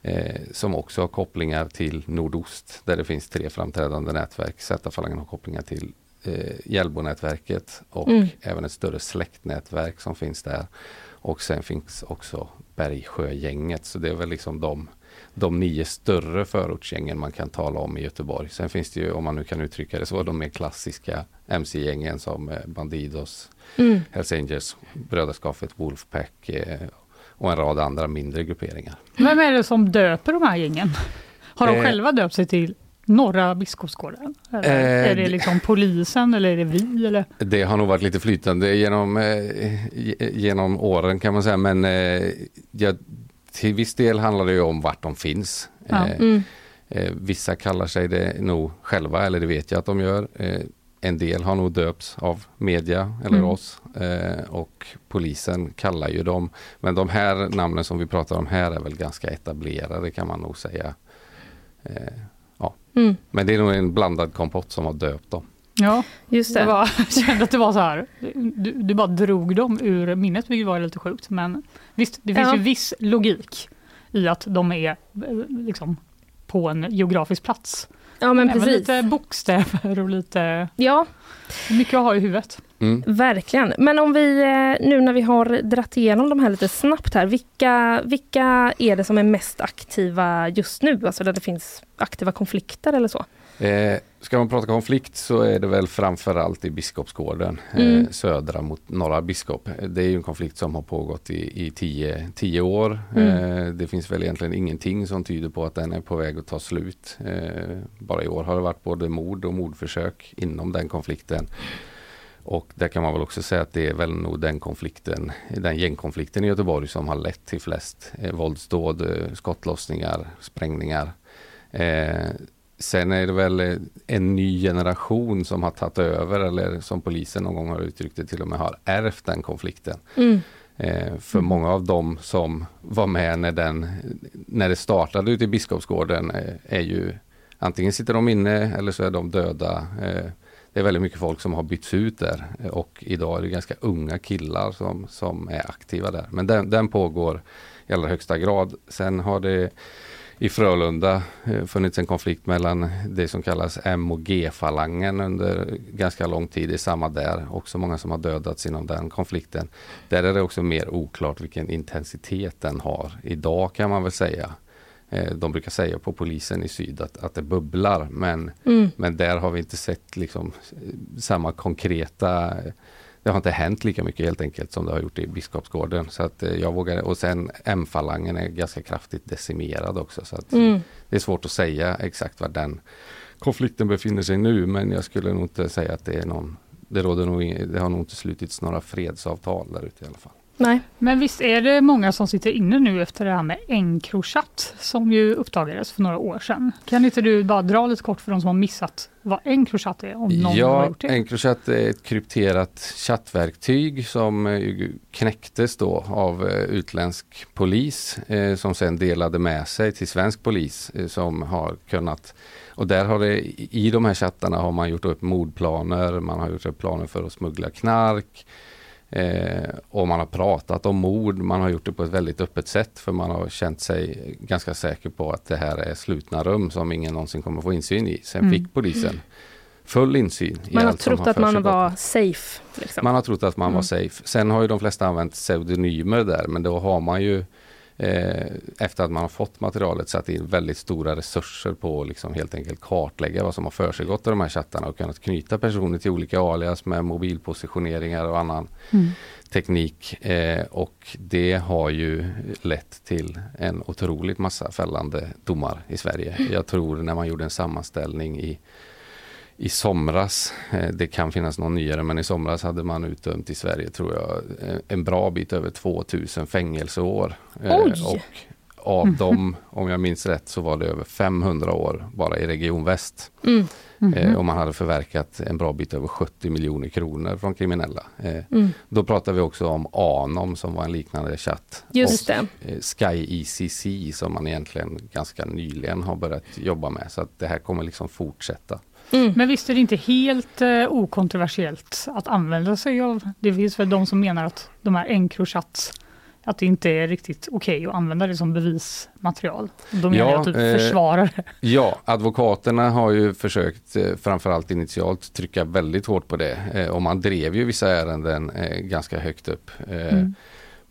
Eh, som också har kopplingar till nordost där det finns tre framträdande nätverk. Z-falangen har kopplingar till eh, Hjällbonätverket och mm. även ett större släktnätverk som finns där. Och sen finns också Bergsjögänget så det är väl liksom de de nio större förortsgängen man kan tala om i Göteborg. Sen finns det ju, om man nu kan uttrycka det så, de mer klassiska MC-gängen som eh, Bandidos, mm. Hells Angels, Brödraskapet, Wolfpack eh, och en rad andra mindre grupperingar. Vem är det som döper de här gängen? Har de eh, själva döpt sig till Norra Biskopsgården? Eller eh, är det liksom polisen eller är det vi? Eller? Det har nog varit lite flytande genom, eh, genom åren kan man säga men jag till viss del handlar det ju om vart de finns. Ja. Eh, mm. eh, vissa kallar sig det nog själva, eller det vet jag att de gör. Eh, en del har nog döpts av media eller mm. oss eh, och polisen kallar ju dem. Men de här namnen som vi pratar om här är väl ganska etablerade kan man nog säga. Eh, ja. Mm. Men det är nog en blandad kompott som har döpt dem. Ja, just det. det var, jag kände att det var så här, du, du bara drog dem ur minnet, vilket var lite sjukt. Men visst, det finns ja. ju viss logik i att de är liksom på en geografisk plats. Ja men precis. lite bokstäver och lite... Ja. Mycket att ha i huvudet. Mm. Verkligen. Men om vi eh, nu när vi har dratt igenom de här lite snabbt här. Vilka, vilka är det som är mest aktiva just nu? Alltså där det finns aktiva konflikter eller så? Eh, ska man prata konflikt så är det väl framförallt i Biskopsgården, eh, mm. eh, södra mot norra Biskop. Det är en konflikt som har pågått i, i tio, tio år. Mm. Eh, det finns väl egentligen ingenting som tyder på att den är på väg att ta slut. Eh, bara i år har det varit både mord och mordförsök inom den konflikten. Och där kan man väl också säga att det är väl nog den konflikten, den gängkonflikten i Göteborg som har lett till flest eh, våldsdåd, eh, skottlossningar, sprängningar. Eh, Sen är det väl eh, en ny generation som har tagit över eller som polisen någon gång har uttryckt det till och med har ärvt den konflikten. Mm. Eh, för mm. många av dem som var med när, den, när det startade ute i Biskopsgården eh, är ju antingen sitter de inne eller så är de döda. Eh, det är väldigt mycket folk som har bytts ut där och idag är det ganska unga killar som, som är aktiva där. Men den, den pågår i allra högsta grad. Sen har det i Frölunda eh, funnits en konflikt mellan det som kallas M och G-falangen under ganska lång tid. Det är samma där, också många som har dödats inom den konflikten. Där är det också mer oklart vilken intensitet den har. Idag kan man väl säga Eh, de brukar säga på polisen i syd att, att det bubblar men, Mm. men där har vi inte sett liksom eh, samma konkreta det har inte hänt lika mycket helt enkelt som det har gjort i Biskopsgården. Så att eh, jag vågar, och sen M-falangen är ganska kraftigt decimerad också. Så att Mm. Det är svårt att säga exakt var den konflikten befinner sig nu men jag skulle nog inte säga att det är någon det, råder nog, det har nog inte slutits några fredsavtal där ute i alla fall. Nej. Men visst är det många som sitter inne nu efter det här med Encrochat som ju uppdagades för några år sedan. Kan inte du bara dra lite kort för de som har missat vad Encrochat är? Om någon har Ja, gjort det? Encrochat är ett krypterat chattverktyg som eh, knäcktes då av eh, utländsk polis eh, som sen delade med sig till svensk polis eh, som har kunnat och där har det i de här chattarna har man gjort upp mordplaner, man har gjort upp planer för att smuggla knark eh, och man har pratat om mord, man har gjort det på ett väldigt öppet sätt för man har känt sig ganska säker på att det här är slutna rum som ingen någonsin kommer få insyn i. Sen Mm. fick polisen full insyn Man har trott att man var safe. Liksom. Man har trott att man Mm. var safe. Sen har ju de flesta använt pseudonymer där men då har man ju eh, efter att man har fått materialet satt in väldigt stora resurser på att liksom helt enkelt kartlägga vad som har försiggått i de här chattarna och kunnat knyta personer till olika alias med mobilpositioneringar och annan Mm. teknik. Eh, och det har ju lett till en otroligt massa fällande domar i Sverige. Jag tror när man gjorde en sammanställning i i somras, eh, det kan finnas någon nyare, men i somras hade man utdömt i Sverige tror jag en bra bit över 2000 fängelseår. Eh, Oj! Och av dem, om jag minns rätt, så var det över 500 år bara i Region Väst. Mm. Eh, och man hade förverkat en bra bit över 70 miljoner kronor från kriminella. Mm. Då pratar vi också om Anom som var en liknande chatt. Just och, det. Sky ECC som man egentligen ganska nyligen har börjat jobba med. Så att det här kommer liksom fortsätta. Mm. Men visst är det inte helt eh, okontroversiellt att använda sig av, det finns väl de som menar att de här Encrochats, att det inte är riktigt okej att använda det som bevismaterial. De menar Ja, jag typ eh, försvarar det. Ja, advokaterna har ju försökt eh, framförallt initialt trycka väldigt hårt på det. Eh, och man drev ju vissa ärenden eh, ganska högt upp. Eh, Mm.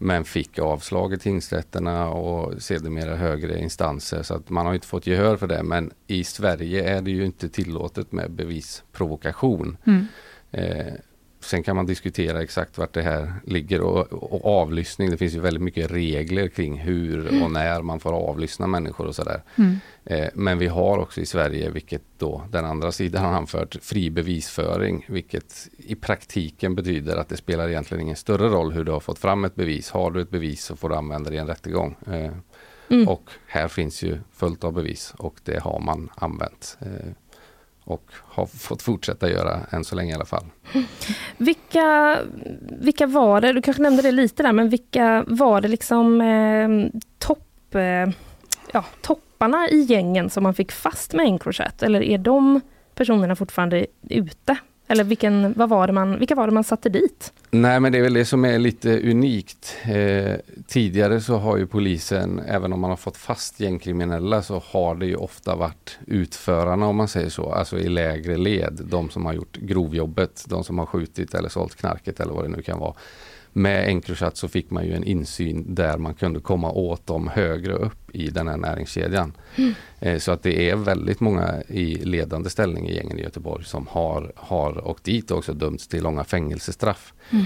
Men fick avslag i tingsrätterna och sedermera högre instanser. Så att man har inte fått gehör för det. Men i Sverige är det ju inte tillåtet med bevisprovokation. Mm. Eh, sen kan man diskutera exakt vart det här ligger och, och avlyssning. Det finns ju väldigt mycket regler kring hur och när man får avlyssna människor och sådär. Mm. Eh, men vi har också i Sverige, vilket då den andra sidan har anfört, fri bevisföring. Vilket i praktiken betyder att det spelar egentligen ingen större roll hur du har fått fram ett bevis. Har du ett bevis så får du använda det i en rättegång. Eh, Mm. Och här finns ju fullt av bevis och det har man använt. Eh, och har fått fortsätta göra än så länge i alla fall. Vilka, vilka var det, du kanske nämnde det lite där, men vilka var det liksom eh, topp, eh, ja, topparna i gängen som man fick fast med Encrochat? Eller är de personerna fortfarande ute? Eller vilken, vad var det man, vilka var det man satte dit? Nej men det är väl det som är lite unikt. Eh, tidigare så har ju polisen, även om man har fått fast gängkriminella så har det ju ofta varit utförarna om man säger så, alltså i lägre led. De som har gjort grovjobbet, de som har skjutit eller sålt knarket eller vad det nu kan vara. Med Encrochat så fick man ju en insyn där man kunde komma åt dem högre upp i den här näringskedjan. Mm. Eh, Så att det är väldigt många i ledande ställning i gängen i Göteborg som har, har åkt dit och också dömts till långa fängelsestraff. Mm.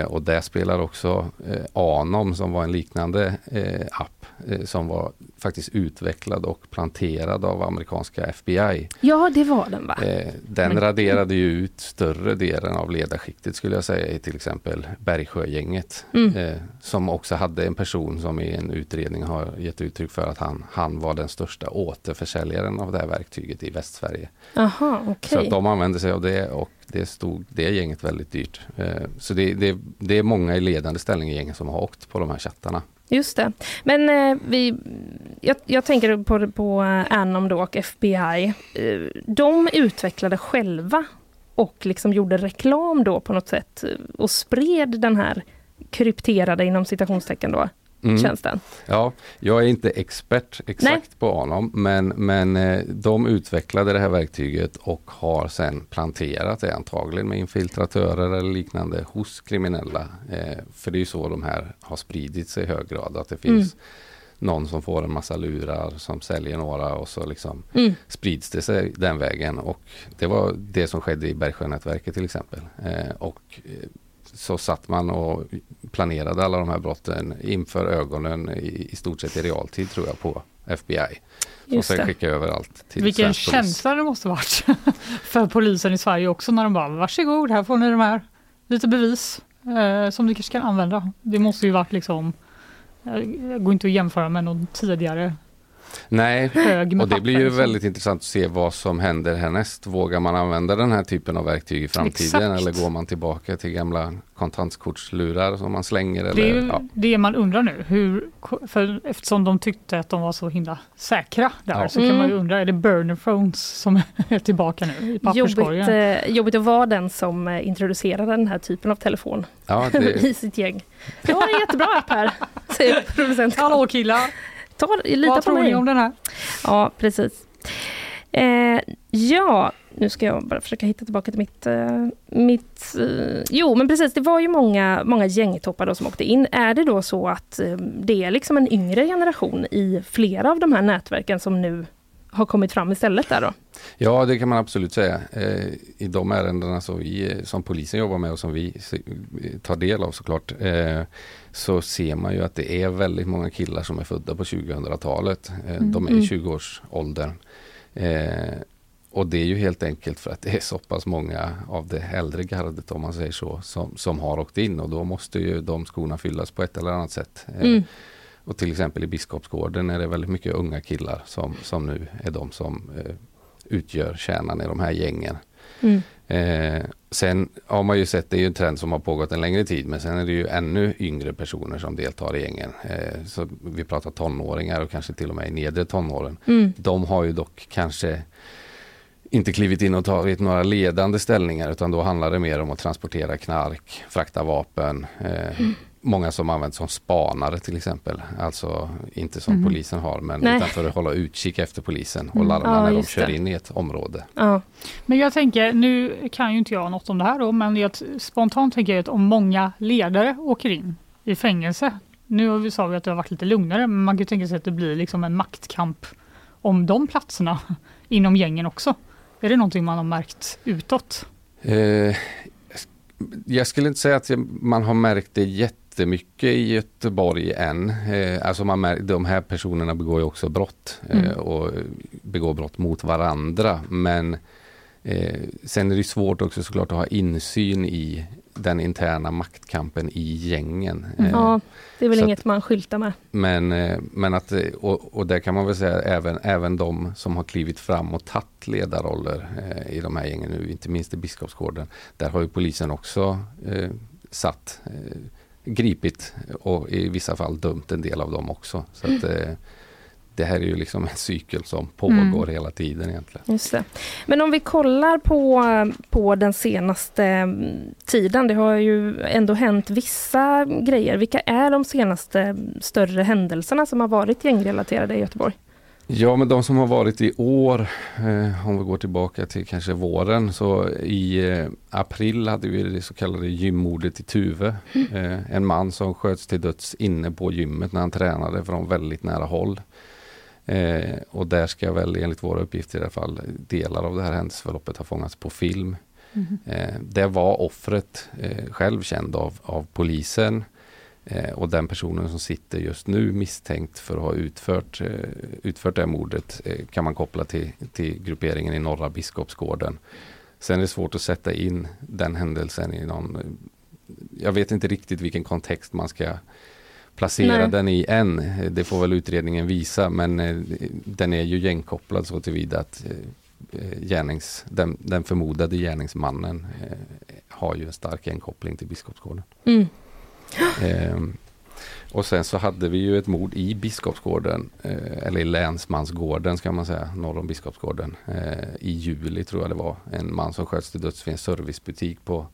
Eh, och där spelar också eh, Anom som var en liknande eh, app som var faktiskt utvecklad och planterad av amerikanska FBI. Ja, det var den va? Eh, den Men- raderade ju ut större delen av ledarskiktet skulle jag säga i till exempel Bergsjögänget. Mm. Eh, som också hade en person som i en utredning har gett uttryck för att han, han var den största återförsäljaren av det här verktyget i Västsverige. Jaha, okej. Så att de använde sig av det och det stod det gänget väldigt dyrt. Eh, så det, det, det är många i ledande ställning i gängen som har åkt på de här chattarna. Just det. Men eh, vi, jag, jag tänker på, på eh, Anom då och FBI. Eh, de utvecklade själva och liksom gjorde reklam då på något sätt eh, och spred den här krypterade inom citationstecken då, Mm. tjänsten. Ja, jag är inte expert exakt Nej. på Anom men, men eh, de utvecklade det här verktyget och har sen planterat det antagligen med infiltratörer eller liknande hos kriminella. Eh, för det är ju så de här har spridit sig i hög grad att det finns någon som får en massa lurar som säljer några och så liksom Mm. sprids det sig den vägen. Och det var det som skedde i Bergsjönätverket till exempel. Eh, och eh, så satt man och planerade alla de här brotten inför ögonen i, i stort sett i realtid tror jag på FBI. Som sen skickade över allt till Vilken känsla det måste varit för polisen i Sverige också när de bara varsågod här får ni de här lite bevis eh, som ni kanske kan använda. Det måste ju varit liksom eh, det går inte att jämföra med någon tidigare Nej, hög med och det blir ju liksom. väldigt intressant att se vad som händer härnäst. Vågar man använda den här typen av verktyg i framtiden Exakt. eller går man tillbaka till gamla kontantkortslurar som man slänger? Eller, Det är ju ja. det man undrar nu. Hur, för eftersom de tyckte att de var så himla säkra där Ja. så kan man ju Mm. undra, är det burner phones som är tillbaka nu i Jobbigt, papperskorgen? eh, jobbigt att vara den som eh, introducerade den här typen av telefon Ja, det- i sitt gäng. Jag har en jättebra app här, säger producenten. Hallå killar! Ta, lita Vad på tror mig. ni om den här? Ja, precis. Eh, ja, nu ska jag bara försöka hitta tillbaka till mitt... Eh, mitt eh, jo, men precis, det var ju många, många gängtoppar då som åkte in. Är det då så att eh, det är liksom en yngre generation i flera av de här nätverken som nu har kommit fram istället där då? Ja, det kan man absolut säga. Eh, I de ärendena som, vi, eh, som polisen jobbar med och som vi tar del av såklart, eh, så ser man ju att det är väldigt många killar som är födda på 2000-talet. Eh, De är Mm. i 20-årsåldern. Eh, och det är ju helt enkelt för att det är så pass många av det äldre gardet om man säger så, som, som har åkt in och då måste ju de skorna fyllas på ett eller annat sätt. Eh, Mm. Och till exempel i Biskopsgården är det väldigt mycket unga killar som, som nu är de som eh, utgör kärnan i de här gängen. Mm. Eh, sen har man ju sett, det är ju en trend som har pågått en längre tid, men sen är det ju ännu yngre personer som deltar i gängen. Eh, så vi pratar tonåringar och kanske till och med i nedre tonåren. Mm. De har ju dock kanske inte klivit in och tagit några ledande ställningar utan då handlar det mer om att transportera knark, frakta vapen. Eh, Mm. Många som används som spanare till exempel. Alltså inte som Mhm. polisen har men Nej. utan för att hålla utkik efter polisen och Mm. larma Ja, när de kör det. in i ett område. Ja. Men jag tänker, nu kan ju inte jag något om det här då, men jag, spontant tänker jag att om många ledare åker in i fängelse, nu har vi- sa vi att det har varit lite lugnare, men man kan ju tänka sig att det blir liksom en maktkamp om de platserna inom gängen också. Är det någonting man har märkt utåt? Eh, jag skulle inte säga att man har märkt det jättemycket i Göteborg än. Eh, alltså man mär, de här personerna begår ju också brott eh, Mm. och begår brott mot varandra. Men eh, sen är det svårt också såklart att ha insyn i den interna maktkampen i gängen. Eh, ja, det är väl så att- inget man skyltar med. men, men att, och, och där kan man väl säga även, även de som har klivit fram och tagit ledarroller i de här gängen nu, inte minst i Biskopsgården. Där har ju polisen också satt, gripit och i vissa fall dömt en del av dem också. Så att, eh, det här är ju liksom en cykel som pågår Mm. hela tiden egentligen. Just det. Men om vi kollar på, på den senaste mm, tiden, det har ju ändå hänt vissa grejer. Vilka är de senaste mm, större händelserna som har varit gängrelaterade i Göteborg? Ja, men de som har varit i år, eh, om vi går tillbaka till kanske våren, så i eh, april hade vi det så kallade gymmordet i Tuve. Eh, en man som sköts till döds inne på gymmet när han tränade från väldigt nära håll. Eh, och där ska väl enligt våra uppgifter i alla fall delar av det här händelseförloppet ha fångats på film. Eh, det var offret eh, själv känd av, av polisen. Eh, och den personen som sitter just nu misstänkt för att ha utfört, eh, utfört det mordet eh, kan man koppla till, till grupperingen i norra Biskopsgården. Sen är det svårt att sätta in den händelsen i någon, jag vet inte riktigt vilken kontext man ska placera Nej. den i än. Det får väl utredningen visa men den är ju gängkopplad så tillvida att gärnings, den, den förmodade gärningsmannen har ju en stark gängkoppling till Biskopsgården. Mm. Ehm, och sen så hade vi ju ett mord i Biskopsgården, eh, eller i Länsmansgården ska man säga, norr om Biskopsgården. Eh, I juli tror jag det var. En man som sköts till döds vid en servicebutik på,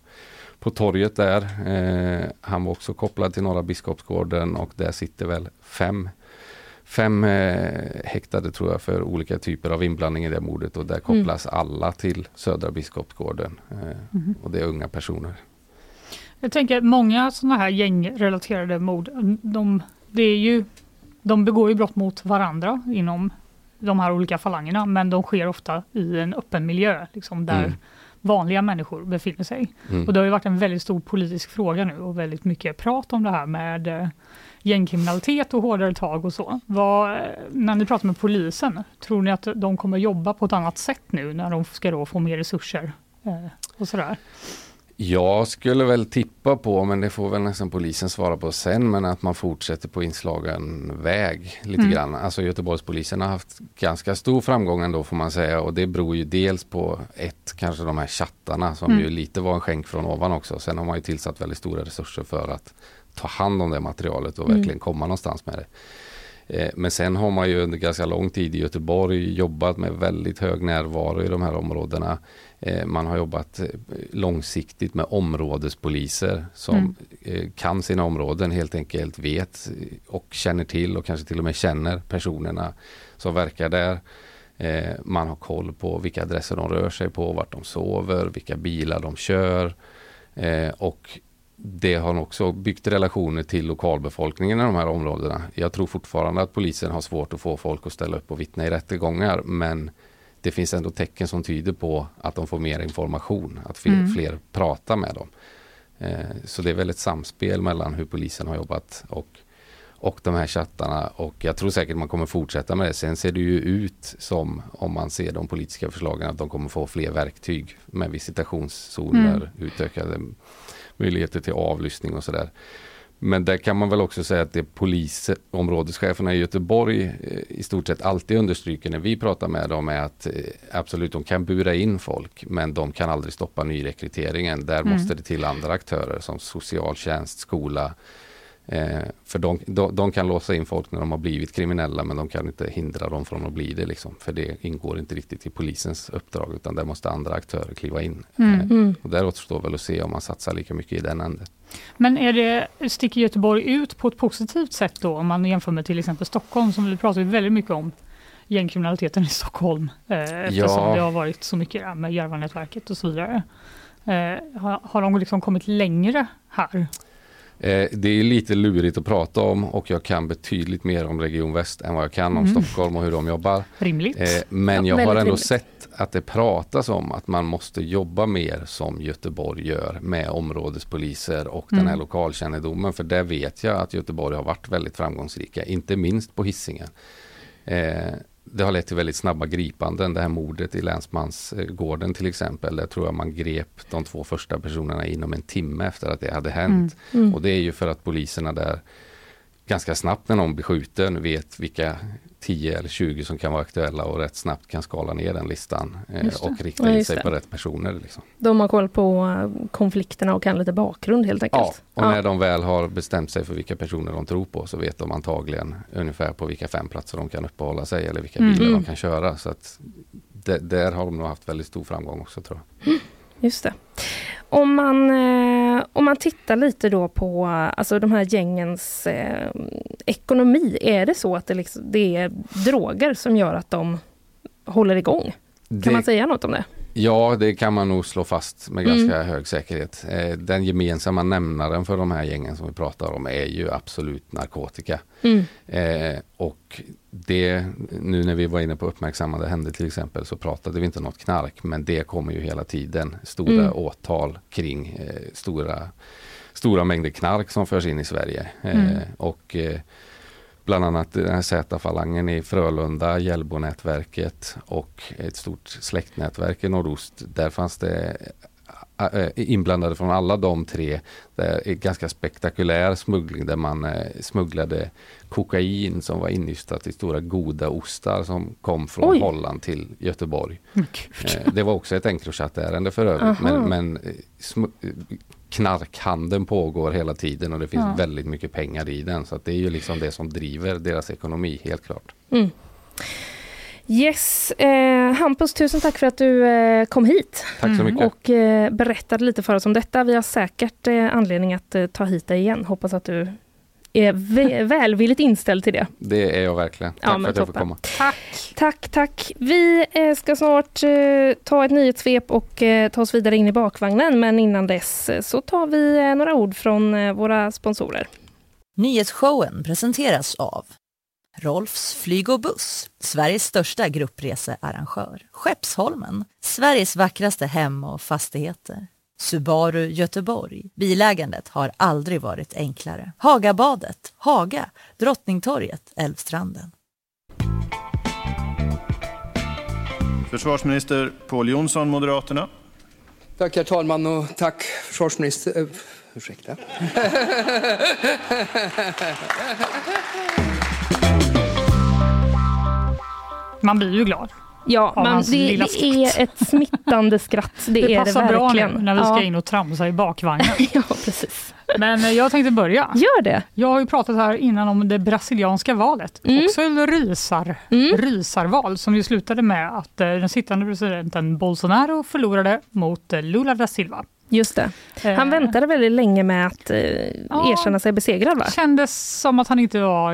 på torget där. Eh, han var också kopplad till norra Biskopsgården och där sitter väl fem Fem eh, häktade tror jag för olika typer av inblandning i det mordet och där Mm. kopplas alla till södra Biskopsgården. Eh, Mhm. Och det är unga personer. Jag tänker att många sådana här gängrelaterade mord, de, det är ju de begår ju brott mot varandra inom de här olika falangerna, men de sker ofta i en öppen miljö, liksom där mm. vanliga människor befinner sig. Mm. Och det har ju varit en väldigt stor politisk fråga nu och väldigt mycket prat om det här med eh, gängkriminalitet och hårdare tag och så. Vad, när ni pratar med polisen, tror ni att de kommer jobba på ett annat sätt nu när de ska då få mer resurser eh, och sådär? Jag skulle väl tippa på, men det får väl nästan polisen svara på sen, men att man fortsätter på inslagen väg lite mm. grann. Alltså Göteborgspolisen har haft ganska stor framgång ändå får man säga och det beror ju dels på ett, kanske de här chattarna som mm. ju lite var en skänk från ovan också. Sen har man ju tillsatt väldigt stora resurser för att ta hand om det materialet och mm. verkligen komma någonstans med det. Eh, men sen har man ju under ganska lång tid i Göteborg jobbat med väldigt hög närvaro i de här områdena. Eh, man har jobbat eh, långsiktigt med områdespoliser som mm. kan sina områden helt enkelt vet och känner till och kanske till och med känner personerna som verkar där. Man har koll på vilka adresser de rör sig på, vart de sover, vilka bilar de kör. Och det har också byggt relationer till lokalbefolkningen i de här områdena. Jag tror fortfarande att polisen har svårt att få folk att ställa upp och vittna i rättegångar men det finns ändå tecken som tyder på att de får mer information, att fler, mm. fler pratar med dem. Eh, så det är väl ett samspel mellan hur polisen har jobbat och, och de här chattarna och jag tror säkert man kommer fortsätta med det. Sen ser det ju ut som, om man ser de politiska förslagen, att de kommer få fler verktyg med visitationszoner, mm. utökade möjligheter till avlyssning och sådär. Men där kan man väl också säga att det polisområdescheferna i Göteborg eh, i stort sett alltid understryker när vi pratar med dem är att eh, absolut, de kan bura in folk, men de kan aldrig stoppa nyrekryteringen. Där mm. måste det till andra aktörer som socialtjänst, skola, Eh, för de, de, de, kan låsa in folk när de har blivit kriminella men de kan inte hindra dem från att bli det. Liksom, för det ingår inte riktigt i polisens uppdrag utan där måste andra aktörer kliva in. Mm. Eh, mm. och där återstår väl att se om man satsar lika mycket i den änden. Men är det, sticker Göteborg ut på ett positivt sätt då om man jämför med till exempel Stockholm som vi pratar väldigt mycket om gängkriminaliteten i Stockholm eh, eftersom ja. det har varit så mycket med Järvanätverket och så vidare. Eh, har, har de liksom kommit längre här? Eh, det är lite lurigt att prata om och jag kan betydligt mer om Region Väst än vad jag kan om mm. Stockholm och hur de jobbar. Rimligt. Eh, men jag har ändå rimligt. sett att det pratas om att man måste jobba mer som Göteborg gör med områdespoliser och mm. den här mm. lokalkännedomen. För där vet jag att Göteborg har varit väldigt framgångsrika, inte minst på hissingen. Det har lett till väldigt snabba gripanden. Det här mordet i Länsmansgården till exempel. Där tror jag man grep de två första personerna inom en timme efter att det hade hänt. Mm. Mm. Och det är ju för att poliserna där ganska snabbt när någon blir skjuten vet vilka 10 eller 20 som kan vara aktuella och rätt snabbt kan skala ner den listan eh, och rikta in sig på rätt personer. Liksom. De har koll på eh, konflikterna och kan lite bakgrund helt enkelt. Ja, och ja. när de väl har bestämt sig för vilka personer de tror på så vet de antagligen ungefär på vilka fem platser de kan uppehålla sig eller vilka bilar mm. de kan köra. Så att där har de nog haft väldigt stor framgång också tror jag. Mm, just det. Om man, eh, om man tittar lite då på alltså de här gängens eh, ekonomi, är det så att det, liksom, det är droger som gör att de håller igång? Kan det, man säga något om det? Ja, det kan man nog slå fast med ganska mm. hög säkerhet. Eh, den gemensamma nämnaren för de här gängen som vi pratar om är ju absolut narkotika. Mm. Eh, och det, nu när vi var inne på uppmärksammade händer till exempel så pratade vi inte något knark men det kommer ju hela tiden stora mm. åtal kring eh, stora, stora mängder knark som förs in i Sverige. Eh, mm. och bland annat den här Z-falangen i Frölunda, Hjällbonätverket och ett stort släktnätverk i nordost. Där fanns det äh, inblandade från alla de tre. Det är ganska spektakulär smuggling där man äh, smugglade kokain som var innystat i stora goda ostar som kom från Oj. Holland till Göteborg. Eh, det var också ett Encrochat-ärende för övrigt. Men, men knarkhandeln pågår hela tiden och det finns ja. väldigt mycket pengar i den. Så det är ju liksom det som driver deras ekonomi, helt klart. Mm. Yes, eh, Hampus, tusen tack för att du eh, kom hit. Mycket. Och eh, berättade lite för oss om detta. Vi har säkert eh, anledning att eh, ta hit dig igen. Hoppas att du är välvilligt inställd till det. Det är jag verkligen. Tack ja, för att jag får komma. Tack. Tack, tack. Vi eh, ska snart eh, ta ett nyhetssvep och eh, ta oss vidare in i bakvagnen. Men innan dess så tar vi några ord från våra sponsorer. Nyhetsshowen presenteras av Rolfs flyg och buss, Sveriges största gruppresearrangör. Skeppsholmen, Sveriges vackraste hem och fastigheter. Subaru Göteborg. Bilägandet har aldrig varit enklare. Hagabadet, Haga, Drottningtorget, Älvstranden. Försvarsminister Pål Jonsson, Moderaterna. Tack herr talman och tack försvarsminister... Uh, ursäkta. Man blir ju glad. Ja, man, det, det är ett smittande skratt. Det, det är passar det verkligen. bra nu när vi ska ja. in och tramsa i bakvagnen. ja, precis. Men eh, jag tänkte börja. Gör det. Jag har ju pratat här innan om det brasilianska valet. Mm. Också ett rysar, Mm. rysarval som ju slutade med att eh, den sittande presidenten Bolsonaro förlorade mot eh, Lula da Silva. Just det. Han väntade väldigt länge med att eh, Ja. erkänna sig besegrad va? Kändes som att han inte var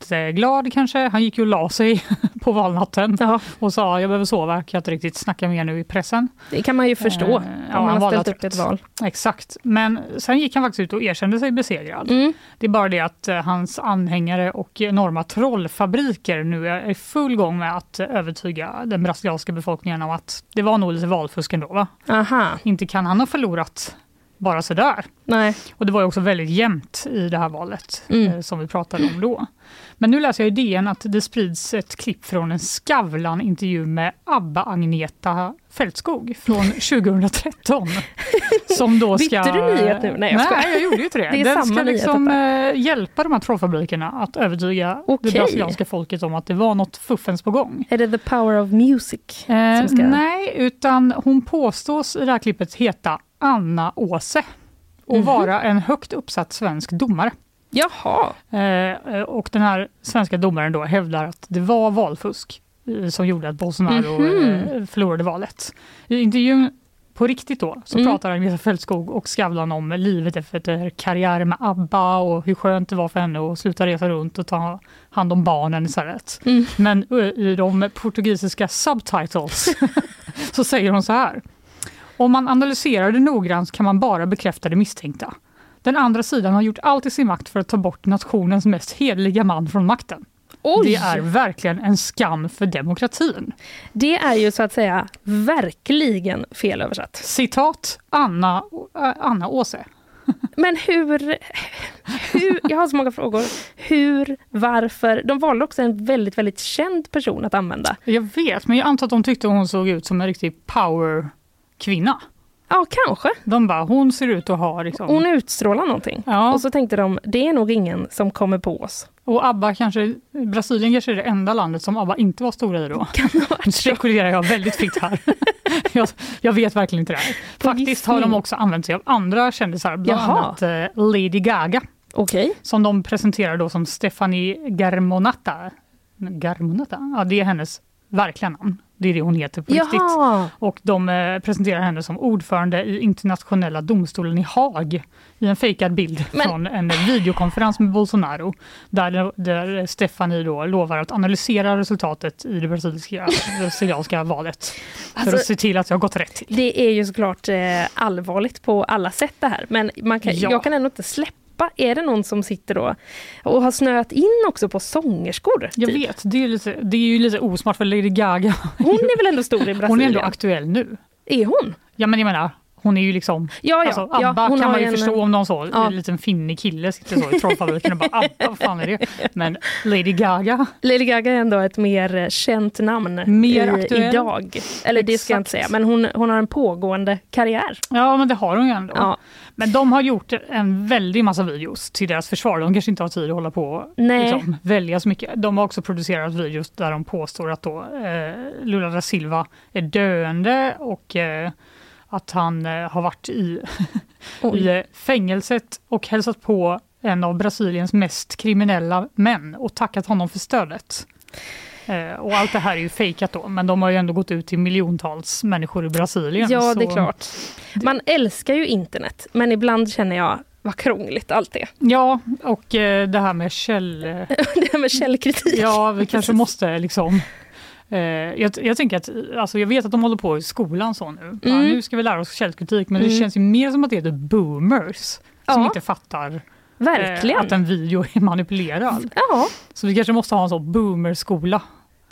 jätteglad kanske. Han gick ju och la sig på valnatten och sa jag behöver sova, jag kan inte riktigt snacka mer nu i pressen. Det kan man ju förstå Eh, om man har ställt upp ett val. Exakt, men sen gick han faktiskt ut och erkände sig besegrad. Mm. Det är bara det att eh, hans anhängare och enorma trollfabriker nu är i full gång med att eh, övertyga den brasilianska befolkningen om att det var nog lite valfusk ändå. Va? Aha. Inte kan han ha förlorat bara sådär. Nej. Och det var ju också väldigt jämnt i det här valet Mm. eh, som vi pratade om då. Men nu läser jag i DN att det sprids ett klipp från en Skavlan-intervju med ABBA-Agneta Fältskog från 2013. som då ska... Bytte du nyhet nu? Nej, jag skojar. Nej, jag gjorde ju inte det. Det är Den samma ska liksom detta. eh, hjälpa de här trollfabrikerna att övertyga Okej. det brasilianska folket om att det var något fuffens på gång. Är det the power of music? Eh, ska... Nej, utan hon påstås i det här klippet heta Anna Åse och Mhm. vara en högt uppsatt svensk domare. Jaha. Eh, och den här svenska domaren då hävdar att det var valfusk eh, som gjorde att Bolsonaro Mhm. eh, förlorade valet. I intervjun på riktigt då så Mm. pratar Agneta Fältskog och Skavlan om livet efter karriär med ABBA och hur skönt det var för henne att sluta resa runt och ta hand om barnen istället. Mm. Men eh, i de portugisiska subtitles så säger hon så här. Om man analyserar det noggrant kan man bara bekräfta det misstänkta. Den andra sidan har gjort allt i sin makt för att ta bort nationens mest hederliga man från makten. Oj. Det är verkligen en skam för demokratin. Det är ju så att säga verkligen fel översatt. Citat Anna, äh, Anna Åse. Men hur, hur... Jag har så många frågor. Hur, varför? De valde också en väldigt, väldigt känd person att använda. Jag vet, men jag antar att de tyckte hon såg ut som en riktig power-kvinna. Ja, kanske. De bara, hon ser ut att ha liksom... Hon utstrålar någonting. Ja. Och så tänkte de, det är nog ingen som kommer på oss. Och ABBA kanske, Brasilien kanske är det enda landet som ABBA inte var stora i då. Nu spekulerar jag väldigt fritt här. jag, jag vet verkligen inte det här. Faktiskt har de också använt sig av andra kändisar, bland Jaha. annat eh, Lady Gaga. Okej. Som de presenterar då som Stephanie Garmonata. Garmonata? Ja, det är hennes verkliga namn. Det är det hon heter på riktigt. Jaha. Och de eh, presenterar henne som ordförande i internationella domstolen i Haag i en fejkad bild Men- från en videokonferens med Bolsonaro där, där Stefanie då lovar att analysera resultatet i det brasilianska, brasilianska valet för Alltså- att se till att det har gått rätt till. Det är ju såklart eh, allvarligt på alla sätt det här. Men man kan, Ja. jag kan ändå inte släppa. Är det någon som sitter då och har snöat in också på sångerskor? Jag typ? vet, det är, lite, det är ju lite osmart för Lady Gaga. Hon är väl ändå stor i Brasilien? Hon är ändå aktuell nu. Är hon? Ja men jag menar, hon är ju liksom... Ja, ja. Alltså, Ja, ABBA hon kan man ju en- förstå om någon så, Ja. en liten finnig kille sitter så i trollfabriken och bara ABBA, vad fan är det? Men Lady Gaga, Lady Gaga är ändå ett mer känt namn Mer i, idag. Eller det ska jag inte säga, men hon, hon har en pågående karriär. ja men det har hon ju ändå. Ja. Men de har gjort en väldig massa videos till deras försvar. De kanske inte har tid att hålla på och liksom, välja så mycket. De har också producerat videos där de påstår att då, eh, Lula da Silva är döende och eh, att han eh, har varit i, i eh, fängelset och hälsat på en av Brasiliens mest kriminella män och tackat honom för stödet. Eh, och allt det här är ju fejkat då, men de har ju ändå gått ut till miljontals människor i Brasilien. Ja, det är klart. Man älskar ju internet, men ibland känner jag vad krångligt allt är. Ja, och det här med käll... det här med källkritik. Ja, vi kanske måste liksom... Eh, jag, jag tänker att, alltså jag vet att de håller på i skolan så nu. Ja, Mm. nu ska vi lära oss källkritik, men det Mm. känns ju mer som att det är the boomers som Ja. inte fattar Verkligen. eh, att en video är manipulerad. Ja. Så vi kanske måste ha en sån boomerskola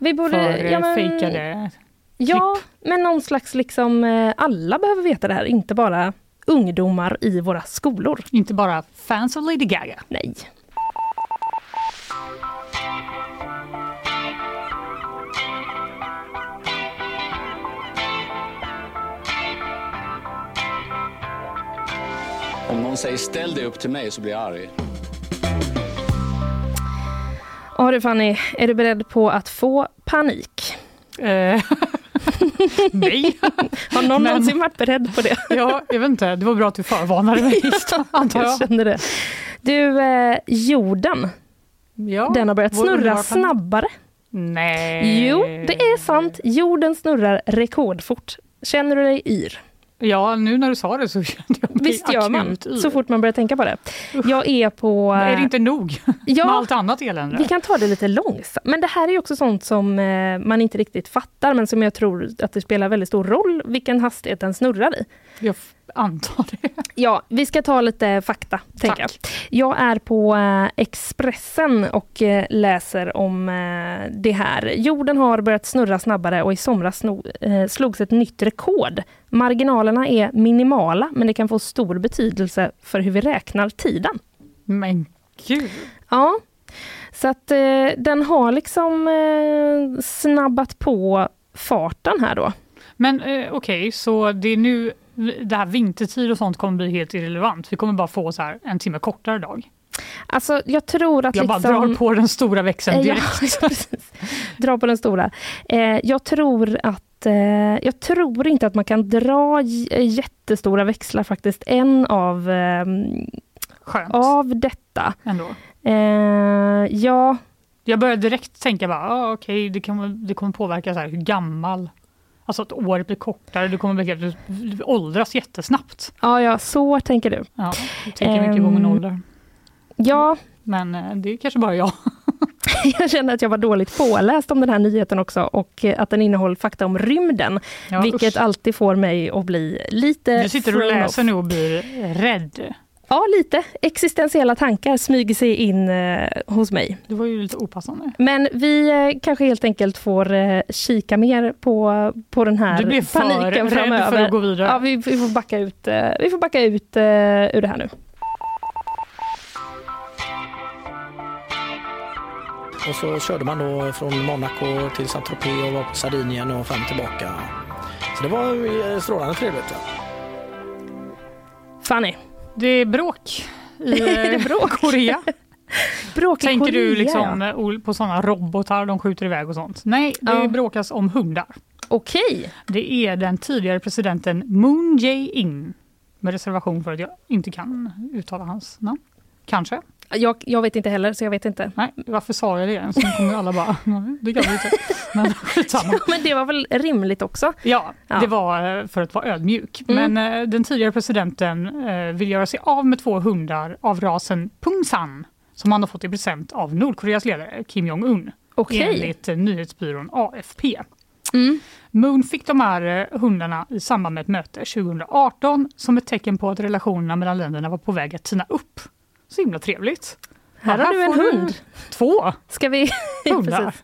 Vi borde, för eh, ja, men, fejkade ja, men någon slags liksom, eh, alla behöver veta det här, inte bara ungdomar i våra skolor. Inte bara fans av Lady Gaga. Nej. Om någon säger ställ dig upp till mig så blir jag arg. Ja du Fanny, är du beredd på att få panik? Eh, nej. Har någon Men- någonsin varit beredd på det? Ja, jag vet inte. Det var bra att du förvarnade mig, antar Jag jag. känner det. Du, eh, jorden, Ja, den har börjat snurra snabbare. Nej. Jo, det är sant. Jorden snurrar rekordfort. Känner du dig yr? Ja, nu när du sa det så kände jag mig Visst gör man, yr. så fort man börjar tänka på det. Jag är på... Är eh, det inte nog Ja. med allt annat elände? Vi kan ta det lite långsamt. Men det här är också sånt som eh, man inte riktigt fattar, men som jag tror att det spelar väldigt stor roll vilken hastighet den snurrar i. Jag antar det. Ja, vi ska ta lite fakta, tänker jag. Jag är på eh, Expressen och eh, läser om eh, det här. Jorden har börjat snurra snabbare och i somras slogs ett nytt rekord. Marginalerna är minimala, men det kan få stor betydelse för hur vi räknar tiden. Men gud. Ja, så att den har liksom snabbat på farten här då. Men eh, okej, så det är nu det här vintertid och sånt kommer bli helt irrelevant. Vi kommer bara få så här en timme kortare dag. Alltså jag tror att Jag bara liksom... drar på den stora växeln direkt. Ja. Dra på den stora. Eh, jag tror att eh, jag tror inte att man kan dra jättestora växlar faktiskt än av, eh, Skönt av detta. ändå. Eh, ja, Jag började direkt tänka bara, ah, okej, det, kommer, det kommer påverka så här, hur gammal Alltså att året blir kortare, du kommer bli du, du åldras jättesnabbt. ja, ja, så tänker du. Ja, du tänker mycket på min Ehm, ålder. Ja, Men eh, det är kanske bara jag. jag känner att jag var dåligt påläst om den här nyheten också och eh, att den innehåller fakta om rymden, Ja, vilket usch. alltid får mig att bli lite... Du sitter och läser off. nu och blir rädd. Ja, lite. Existentiella tankar smyger sig in eh, hos mig. Det var ju lite opassande. Men vi eh, kanske helt enkelt får eh, kika mer på, på den här Du blev för paniken rädd framöver. för att gå vidare. Ja, vi, vi får backa ut, eh, vi får backa ut eh, ur det här nu. Och så körde man då från Monaco till Saint-Tropez och var på Sardinien och fram tillbaka. Så det var eh, strålande trevligt. Ja. Fanny, Det är bråk i Är det eh, bråk? Korea. bråk i Tänker du Korea, liksom ja. eh, på sådana robotar de skjuter iväg och sånt? Nej, det Ja. bråkas om hundar. Okej. Det är den tidigare presidenten Moon Jae-in. Med reservation för att jag inte kan uttala hans namn. Kanske. Jag, jag vet inte heller, så jag vet inte. Nej, varför sa jag det ens? Nu kommer alla bara, "Nej, det kan vi inte. Men skitsamma. Men det var väl rimligt också? Ja, Ja. det var eh, för att vara ödmjuk. Mm. Men eh, den tidigare presidenten eh, vill göra sig av med två hundar av rasen Pungsan som han har fått i present av Nordkoreas ledare Kim Jong-Un. Okej. Enligt nyhetsbyrån AFP. Mm. Moon fick de här hundarna i samband med ett möte 2018 som ett tecken på att relationerna mellan länderna var på väg att tina upp. Så himla trevligt. Här Ja, har du en hund. Två Ska vi... hundar.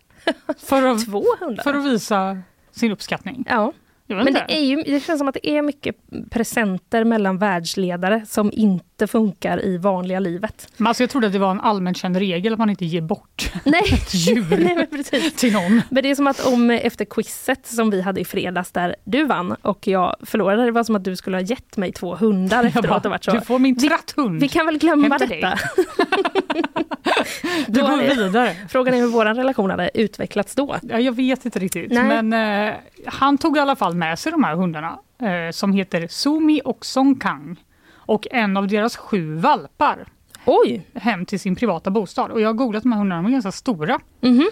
För, att, Två hundar. för att visa sin uppskattning. Ja. Men det, är ju, det känns som att det är mycket presenter mellan världsledare som inte funkar i vanliga livet. Men alltså jag trodde att det var en allmänt känd regel att man inte ger bort Nej, ett djur Nej till någon. Men det är som att om efter quizet som vi hade i fredags där du vann och jag förlorade, det var som att du skulle ha gett mig två hundar efteråt. bara, så. Du får min tratthund. Vi kan väl glömma Hämta detta. Du går är- vidare. Frågan är hur vår relation hade utvecklats då. Ja, jag vet inte riktigt. Nej. Men eh, han tog i alla fall med sig de här hundarna eh, som heter Sumi och Songkang och en av deras sju valpar Oj! hem till sin privata bostad. Och jag har googlat de här hundarna, de är ganska stora.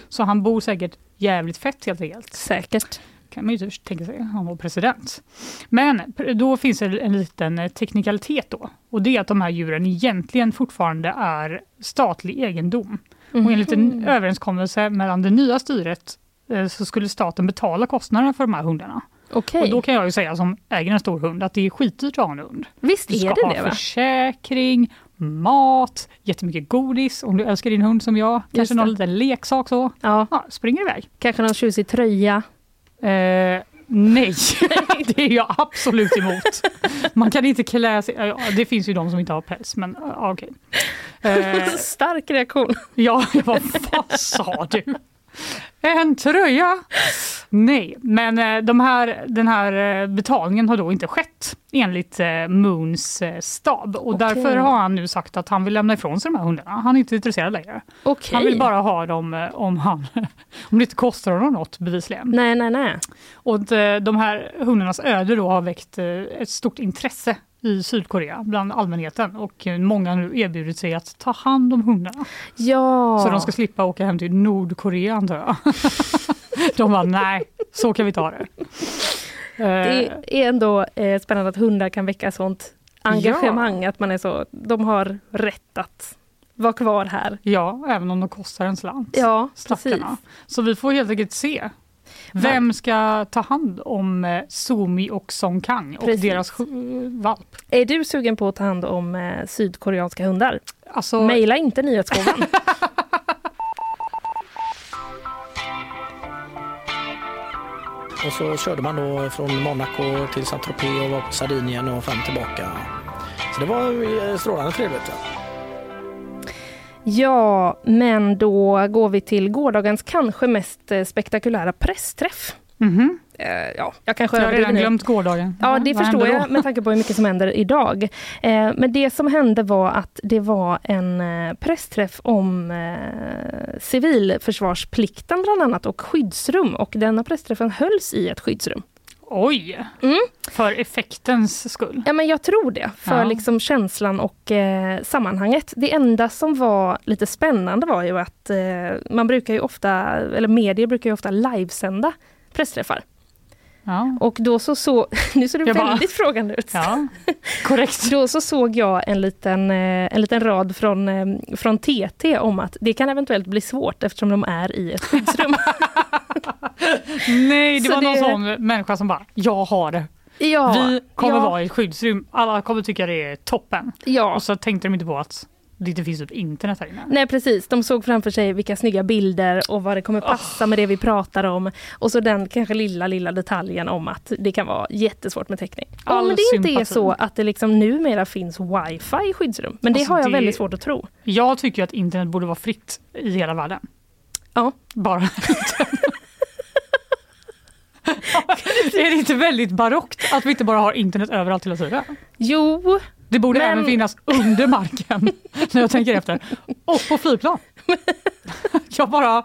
Så han bor säkert jävligt fett helt enkelt. Säkert. kan man ju typ tänka sig, han var president. Men då finns det en liten eh, teknikalitet då. Och det är att de här djuren egentligen fortfarande är statlig egendom. Och enligt en Mhm. överenskommelse mellan det nya styret eh, så skulle staten betala kostnaderna för de här hundarna. Okej. Och då kan jag ju säga som äger en stor hund att det är skitdyrt att ha en hund. Visst Du är ska det ha det, va? försäkring, mat, jättemycket godis om du älskar din hund som jag. Kanske det. någon liten leksak så. Ja. springer iväg. Kanske någon tjusig tröja. Eh, nej, det är jag absolut emot. Man kan inte klä sig... ja, Det finns ju de som inte har päls, men ja, okej. Eh, Stark reaktion. Ja, vad fan sa du? En tröja? Nej, men eh, de här, den här eh, betalningen har då inte skett enligt eh, Moons stab. Och Okej. därför har han nu sagt att han vill lämna ifrån sig de här hundarna. Han är inte intresserad längre. Okej. Han vill bara ha dem om, han, om det inte kostar honom något bevisligen. Nej, nej, nej. Och de här hundarnas öde då har väckt ett stort intresse i Sydkorea bland allmänheten och många har nu erbjudit sig att ta hand om hundarna. Ja. Så de ska slippa åka hem till Nordkorea antar jag. De bara nej, så kan vi ta det. Det Eh, är ändå eh, spännande att hundar kan väcka sånt engagemang. Att man är så, de har rätt att vara kvar här. Ja, även om de kostar en slant. Ja, Stackarna. precis. Så vi får helt enkelt se. Vem ska ta hand om eh, Sumi och Song Kang och Precis. deras sju- valp? Är du sugen på att ta hand om eh, sydkoreanska hundar? Alltså, Maila inte nyhetsgåvan. Och så körde man då från Monaco till Saint-Tropez och var på Sardinien och fram tillbaka. Så det var eh, strålande trevligt. Ja, men då går vi till gårdagens kanske mest eh, spektakulära pressträff. Mhm. Eh, ja, jag kanske Jag har redan glömt gårdagen. Ja, det vad förstår jag med tanke på hur mycket som händer idag. Eh, men det som hände var att det var en pressträff om civilförsvarsplikten bland annat och skyddsrum och denna pressträffen hölls i ett skyddsrum. Oj! Mm. För effektens skull. Ja, men jag tror det, för Ja. liksom känslan och eh, sammanhanget. Det enda som var lite spännande var ju att eh, man brukar ju ofta, eller medier brukar ju ofta livesända pressträffar. Ja. Och då så så, nu ser du Jag bara- väldigt frågande ut. Ja, korrekt. Då så såg jag en liten, eh, en liten rad från, eh, från TT om att det kan eventuellt bli svårt eftersom de är i ett skyddsrum. Nej, det Så var någon det- sån människa som bara, jag har det. Ja, Vi kommer ja. vara i ett skyddsrum, alla kommer tycka det är toppen. Ja. Och så tänkte de inte på att det inte finns typ internet här inne. Nej precis, de såg framför sig vilka snygga bilder och vad det kommer passa med det vi pratar om. Och så den kanske lilla, lilla detaljen om att det kan vara jättesvårt med täckning. All Om det inte är sympati. så att det liksom numera finns wifi i skyddsrum. Men det Alltså, har jag det- väldigt svårt att tro. Jag tycker att internet borde vara fritt i hela världen. Ja. Bara Är det inte väldigt barockt att vi inte bara har internet överallt hela tiden? Jo, Det borde Men- även finnas under marken när jag tänker efter. Och på flygplan. Jag bara...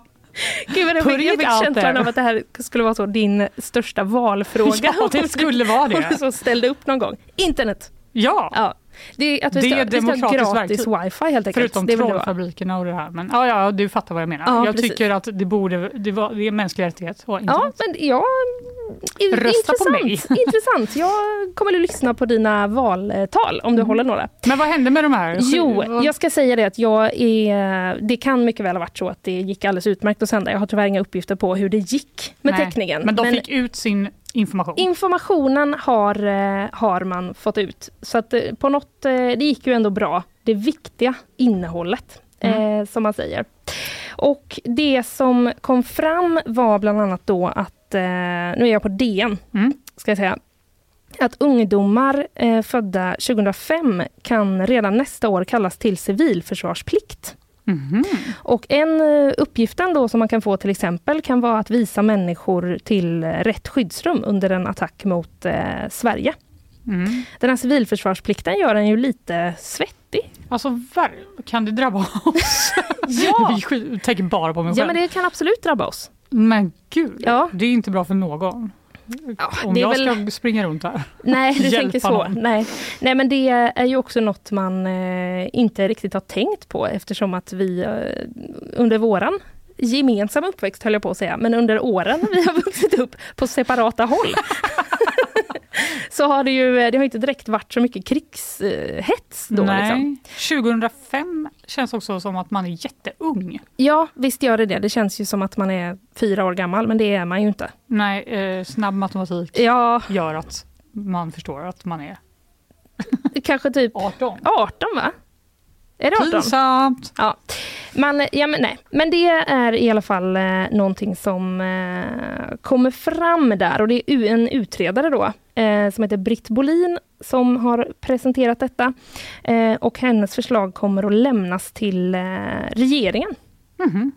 Gud jag fick, jag fick känslan av att det här skulle vara så din största valfråga. Ja, det skulle vara Om du det. så ställde upp någon gång. Internet. Ja, Ja. Det är att vi Det ska, är vi ska ha demokratiskt gratis verktyg. wifi helt enkelt. förutom det det trollfabrikerna och det här. Men ja, ja, du fattar vad jag menar. Ja, jag precis. tycker att det borde, det, var, det är mänsklig rättighet internet. Ja, men ja, i- Rösta på mig. intressant. Jag kommer att lyssna på dina valtal om du håller några. Men vad hände med de här? Jo, jag ska säga det att jag är, det kan mycket väl ha varit så att det gick alldeles utmärkt att sända. Jag har tyvärr inga uppgifter på hur det gick med Nej, täckningen. Men de fick ut sin information. Informationen har, eh, har man fått ut. Så att eh, på något, eh, det gick ju ändå bra. Det viktiga innehållet, Mm. eh, som man säger. Och det som kom fram var bland annat då att, eh, nu är jag på DN, Mm. ska jag säga, att ungdomar eh, födda 2005 kan redan nästa år kallas till civilförsvarsplikt. Mhm. Och en eh, uppgiften då som man kan få till exempel kan vara att visa människor till rätt skyddsrum under en attack mot eh, Sverige. Mm. Den här civilförsvarsplikten gör en ju lite svettig. Alltså, kan det drabba oss? Ja. Vi tänker bara på mig själv. Ja men det kan absolut drabba oss. Men gud, Ja. det är inte bra för någon. Om det är jag väl- ska springa runt här. Nej, du tänker så. någon. Nej. Nej, men det är ju också något man eh, inte riktigt har tänkt på eftersom att vi eh, under våran gemensamma uppväxt höll jag på att säga, men under åren vi har vuxit upp på separata håll. Så har det ju det har inte direkt varit så mycket krigshets då. Liksom. 2005 känns också som att man är jätteung. Ja, visst gör det det. Det känns ju som att man är fyra år gammal, men det är man ju inte. Nej, eh, snabb matematik ja. gör att man förstår att man är Kanske typ 18. 18 va? Är det 18? Pinsamt! Ja. Man, ja, men, nej. men det är i alla fall eh, någonting som eh, kommer fram där och det är en utredare då eh, som heter Britt Bolin som har presenterat detta. Eh, och hennes förslag kommer att lämnas till eh, regeringen. Mm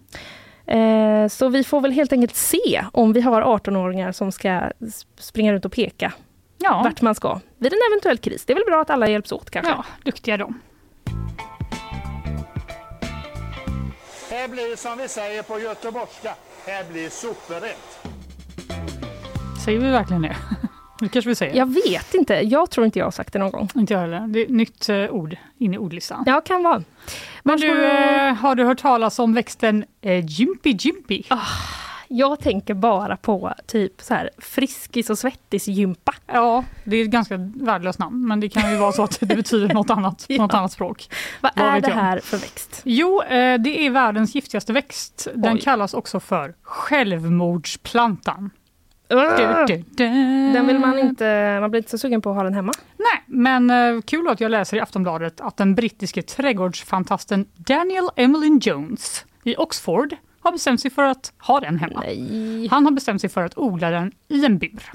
-hmm. så vi får väl helt enkelt se om vi har 18-åringar som ska springa runt och peka ja. vart man ska vid en eventuell kris. Det är väl bra att alla hjälps åt kanske? Ja, duktiga de. Här blir som vi säger på göteborgska, här blir superrätt. Säger vi verkligen det? Det kanske vi säger. Jag vet inte. Jag tror inte jag har sagt det någon gång. Inte jag heller. Det är ett nytt uh, ord in i ordlistan. Ja, kan vara. Men du, uh, har du hört talas om växten uh, Jimpy Jimpy? Oh, jag tänker bara på typ så här friskis och svettis-gympa. Ja, det är ett ganska värdelöst namn, men det kan ju vara så att det betyder något annat ja. något annat språk. Vad, Vad är det här för växt? Jo, det är världens giftigaste växt. Den Oj. kallas också för självmordsplantan. Du, du, du. Den vill man inte, man blir inte så sugen på att ha den hemma. Nej, men uh, kul att jag läser i Aftonbladet att den brittiske trädgårdsfantasten Daniel Emlyn Jones i Oxford har bestämt sig för att ha den hemma. Nej. Han har bestämt sig för att odla den i en bur.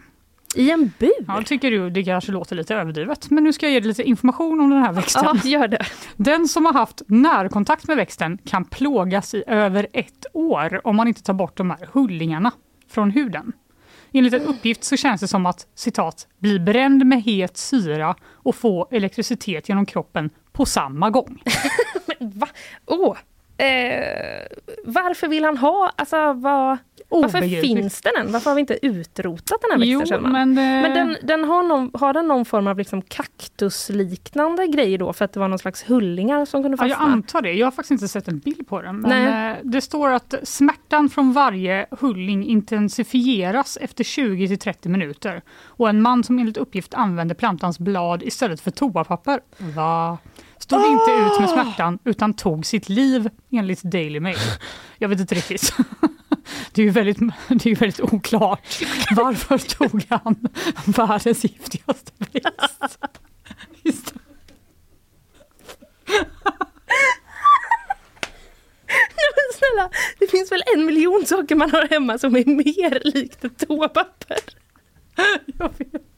I en bur? Ja, tycker du det kanske låter lite överdrivet. Men nu ska jag ge dig lite information om den här växten. Ja, gör det. Den som har haft närkontakt med växten kan plågas i över ett år om man inte tar bort de här hullingarna från huden. Enligt en uppgift så känns det som att citat, bli bränd med het syra och få elektricitet genom kroppen på samma gång. Va? Oh. Eh, varför vill han ha, alltså vad, varför finns den än? Varför har vi inte utrotat den här växten? Jo, men, det... men den, den har, någon, har den någon form av liksom kaktusliknande grejer då för att det var någon slags hullingar som kunde fastna? Ja, jag antar det. Jag har faktiskt inte sett en bild på den. Men Nej. Eh, det står att smärtan från varje hulling intensifieras efter 20 till 30 minuter. Och en man som enligt uppgift använde plantans blad istället för toapapper. Va? Stod oh! inte ut med smärtan utan tog sitt liv enligt Daily Mail. Jag vet inte riktigt. Det är ju väldigt, det är väldigt oklart. Varför tog han världens giftigaste växt? Men snälla, det finns väl en miljon saker man har hemma som är mer likt ett toapapper? Jag vet.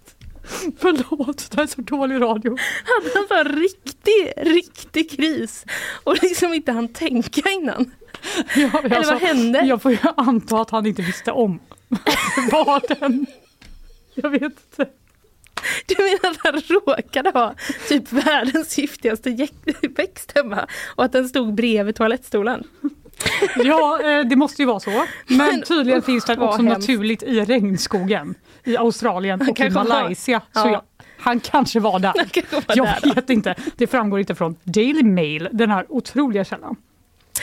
Förlåt, det är så dålig radio. Hade han en riktig, riktig kris och liksom inte han tänka innan? Ja, Eller alltså, vad hände? Jag får ju anta att han inte visste om var den. Jag vet inte. Du menar att han råkade ha typ världens giftigaste växt hemma och att den stod bredvid toalettstolen? Ja, eh, det måste ju vara så. Men, tydligen finns det också naturligt i regnskogen i Australien och i Malaysia. Så jag, han kanske var där. Kanske var jag där vet inte. Det framgår inte från Daily Mail, den här otroliga källan.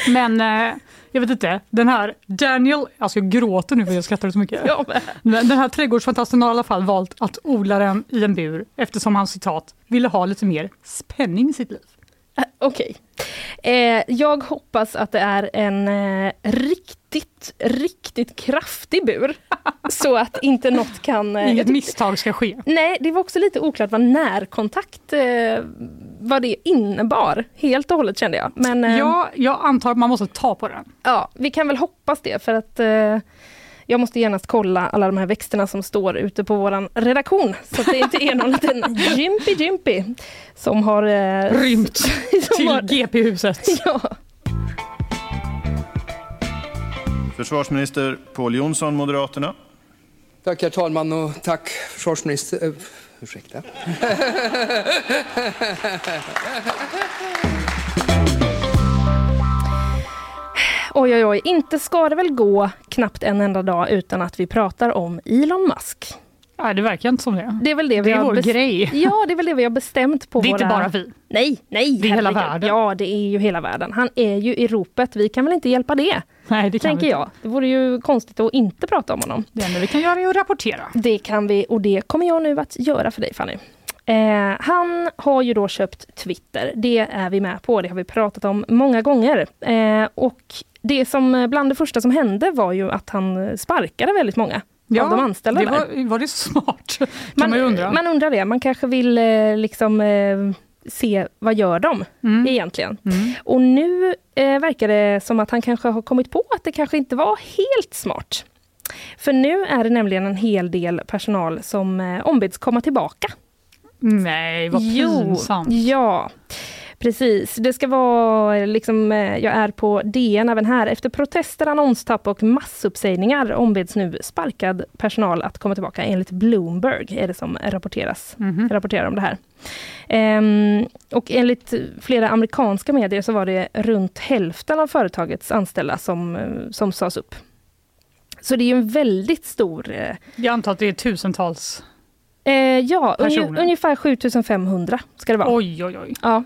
Men eh, jag vet inte, den här Daniel, alltså jag gråter nu för jag skrattar så mycket. Ja, men. Den här trädgårdsfantasten har i alla fall valt att odla den i en bur eftersom han citat ville ha lite mer spänning i sitt liv. Äh, Okej. Okay. Eh, jag hoppas att det är en eh, riktigt, riktigt kraftig bur. så att inte något kan... Eh, Inget misstag ska ske. Nej, det var också lite oklart vad närkontakt eh, vad det innebar. Helt och hållet kände jag. Men, eh, ja, jag antar att man måste ta på den. Ja, vi kan väl hoppas det för att eh, jag måste genast kolla alla de här växterna som står ute på våran redaktion. Så att det inte är någon liten Jimpy Jimpy som har... Eh, Rymt till har, GP-huset. Ja. Försvarsminister Pål Jonsson, Moderaterna. Tack herr talman och tack försvarsminister... Uh, ursäkta. Oj, oj, oj, inte ska det väl gå knappt en enda dag utan att vi pratar om Elon Musk. Nej, det verkar inte som det. Det är väl det, det vi är har vår grej. Ja, det är väl det vi har bestämt på Det är våra... inte bara vi. Nej, nej. Det är hela världen. Ja, det är ju hela världen. Han är ju i ropet. Vi kan väl inte hjälpa det? Nej, det kan tänker vi inte. jag. Det vore ju konstigt att inte prata om honom. Det enda vi kan göra är att rapportera. Det kan vi och det kommer jag nu att göra för dig Fanny. Eh, han har ju då köpt Twitter. Det är vi med på. Det har vi pratat om många gånger. Eh, och det som bland det första som hände var ju att han sparkade väldigt många av de anställda det var, var det smart? kan Man, man undra. man undrar det. Man kanske vill eh, liksom eh, se vad gör de Mm. egentligen. Och nu eh, verkar det som att han kanske har kommit på att det kanske inte var helt smart. För nu är det nämligen en hel del personal som eh, ombeds komma tillbaka. Nej, vad pinsamt. Ja, precis. Det ska vara liksom, eh, jag är på DN även här. Efter protester, annonstapp och massuppsägningar ombeds nu sparkad personal att komma tillbaka. Enligt Bloomberg är det som rapporteras, Mhm. rapporterar om det här. Ehm, och enligt flera amerikanska medier så var det runt hälften av företagets anställda som, eh, som sades upp. Så det är ju en väldigt stor eh, Jag antar att det är tusentals. Eh, ja, Personer. ungefär 7500 ska det vara. Oj, oj, oj. Ja.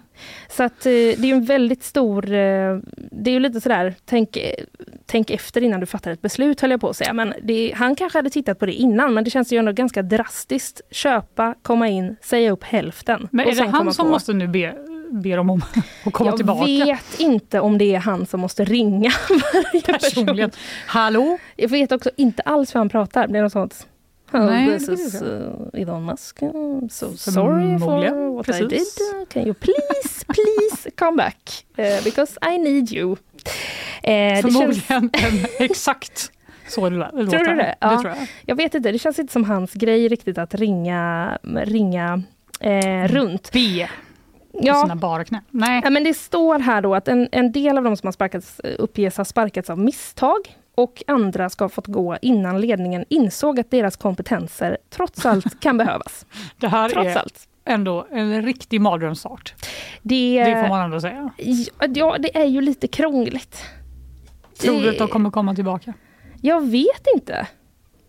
Så att eh, det är ju en väldigt stor... Eh, det är ju lite sådär, tänk, eh, tänk efter innan du fattar ett beslut höll jag på att säga. Men det, han kanske hade tittat på det innan, men det känns ju ändå ganska drastiskt. Köpa, komma in, säga upp hälften. Men är det han som på. måste nu be, be dem om att komma jag tillbaka? vet inte om det är han som måste ringa varje Personligen. person. Hallå? Jag vet också inte alls hur han pratar. Det är något sånt. Nej, this det is uh, Elon Musk. I'm so sorry for what I precis. did. Uh, Can you please, please come back? Uh, because I need you. Eh, det känns, Förmodligen en, exakt så det lå- låter. tror du det? Ja, tror jag. jag vet inte, det känns inte som hans grej riktigt att ringa, ringa eh, runt. B. Ja. Sina bara knän. Nej. Ja, men det står här då att en, en del av de som har sparkats eh, uppges ha sparkats av misstag och andra ska ha fått gå innan ledningen insåg att deras kompetenser trots allt kan behövas. Det här Trots är allt. ändå en riktig mardrömsstart. Det, Det får man ändå säga. Ja, det är ju lite krångligt. Tror du att de kommer komma tillbaka? Jag vet inte.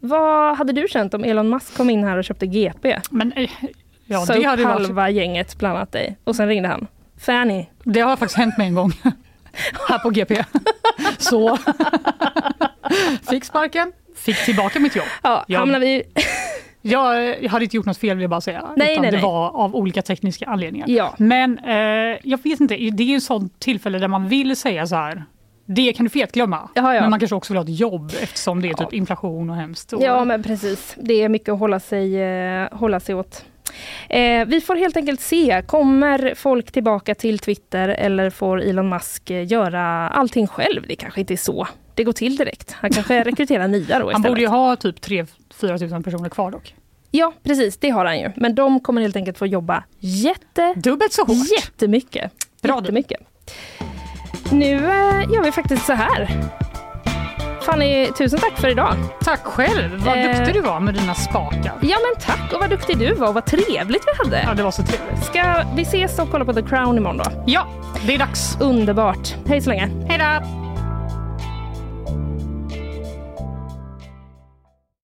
Vad hade du känt om Elon Musk kom in här och köpte GP? Men, eh, ja, Sa det hade varit- halva gänget, bland annat dig. Och sen ringde han. Fanny. Det har faktiskt hänt mig en gång. Här på GP. Så fick sparken, fick tillbaka mitt jobb. Ja, Jag- hamnar vi... Jag, jag hade inte gjort något fel vill jag bara säga. Nej, utan nej, det nej. var av olika tekniska anledningar. Ja. Men eh, jag vet inte, det är ju ett sånt tillfälle där man vill säga så här. Det kan du fetglömma. Jaha, ja. Men man kanske också vill ha ett jobb eftersom det är typ inflation och hemskt. Och, Ja, men precis. Det är mycket att hålla sig, eh, hålla sig åt. Eh, vi får helt enkelt se. Kommer folk tillbaka till Twitter eller får Elon Musk eh, göra allting själv? Det kanske inte är så det går till direkt. Han kanske rekryterar nya då Han istället. borde ju ha typ 3-4 tusen personer kvar dock. Ja, precis. Det har han ju. Men de kommer helt enkelt få jobba jätte... Dubbelt så hårt. Jättemycket. Bra. Jättemycket. Nu eh, gör vi faktiskt så här. Fanny, tusen tack för idag. Tack själv. Vad Eh, duktig du var med dina spakar. Ja men tack och vad duktig du var och vad trevligt vi hade. Ja, det var så trevligt. Ska vi ses och kolla på The Crown imorgon då? Ja, det är dags. Underbart. Hej så länge. Hej då!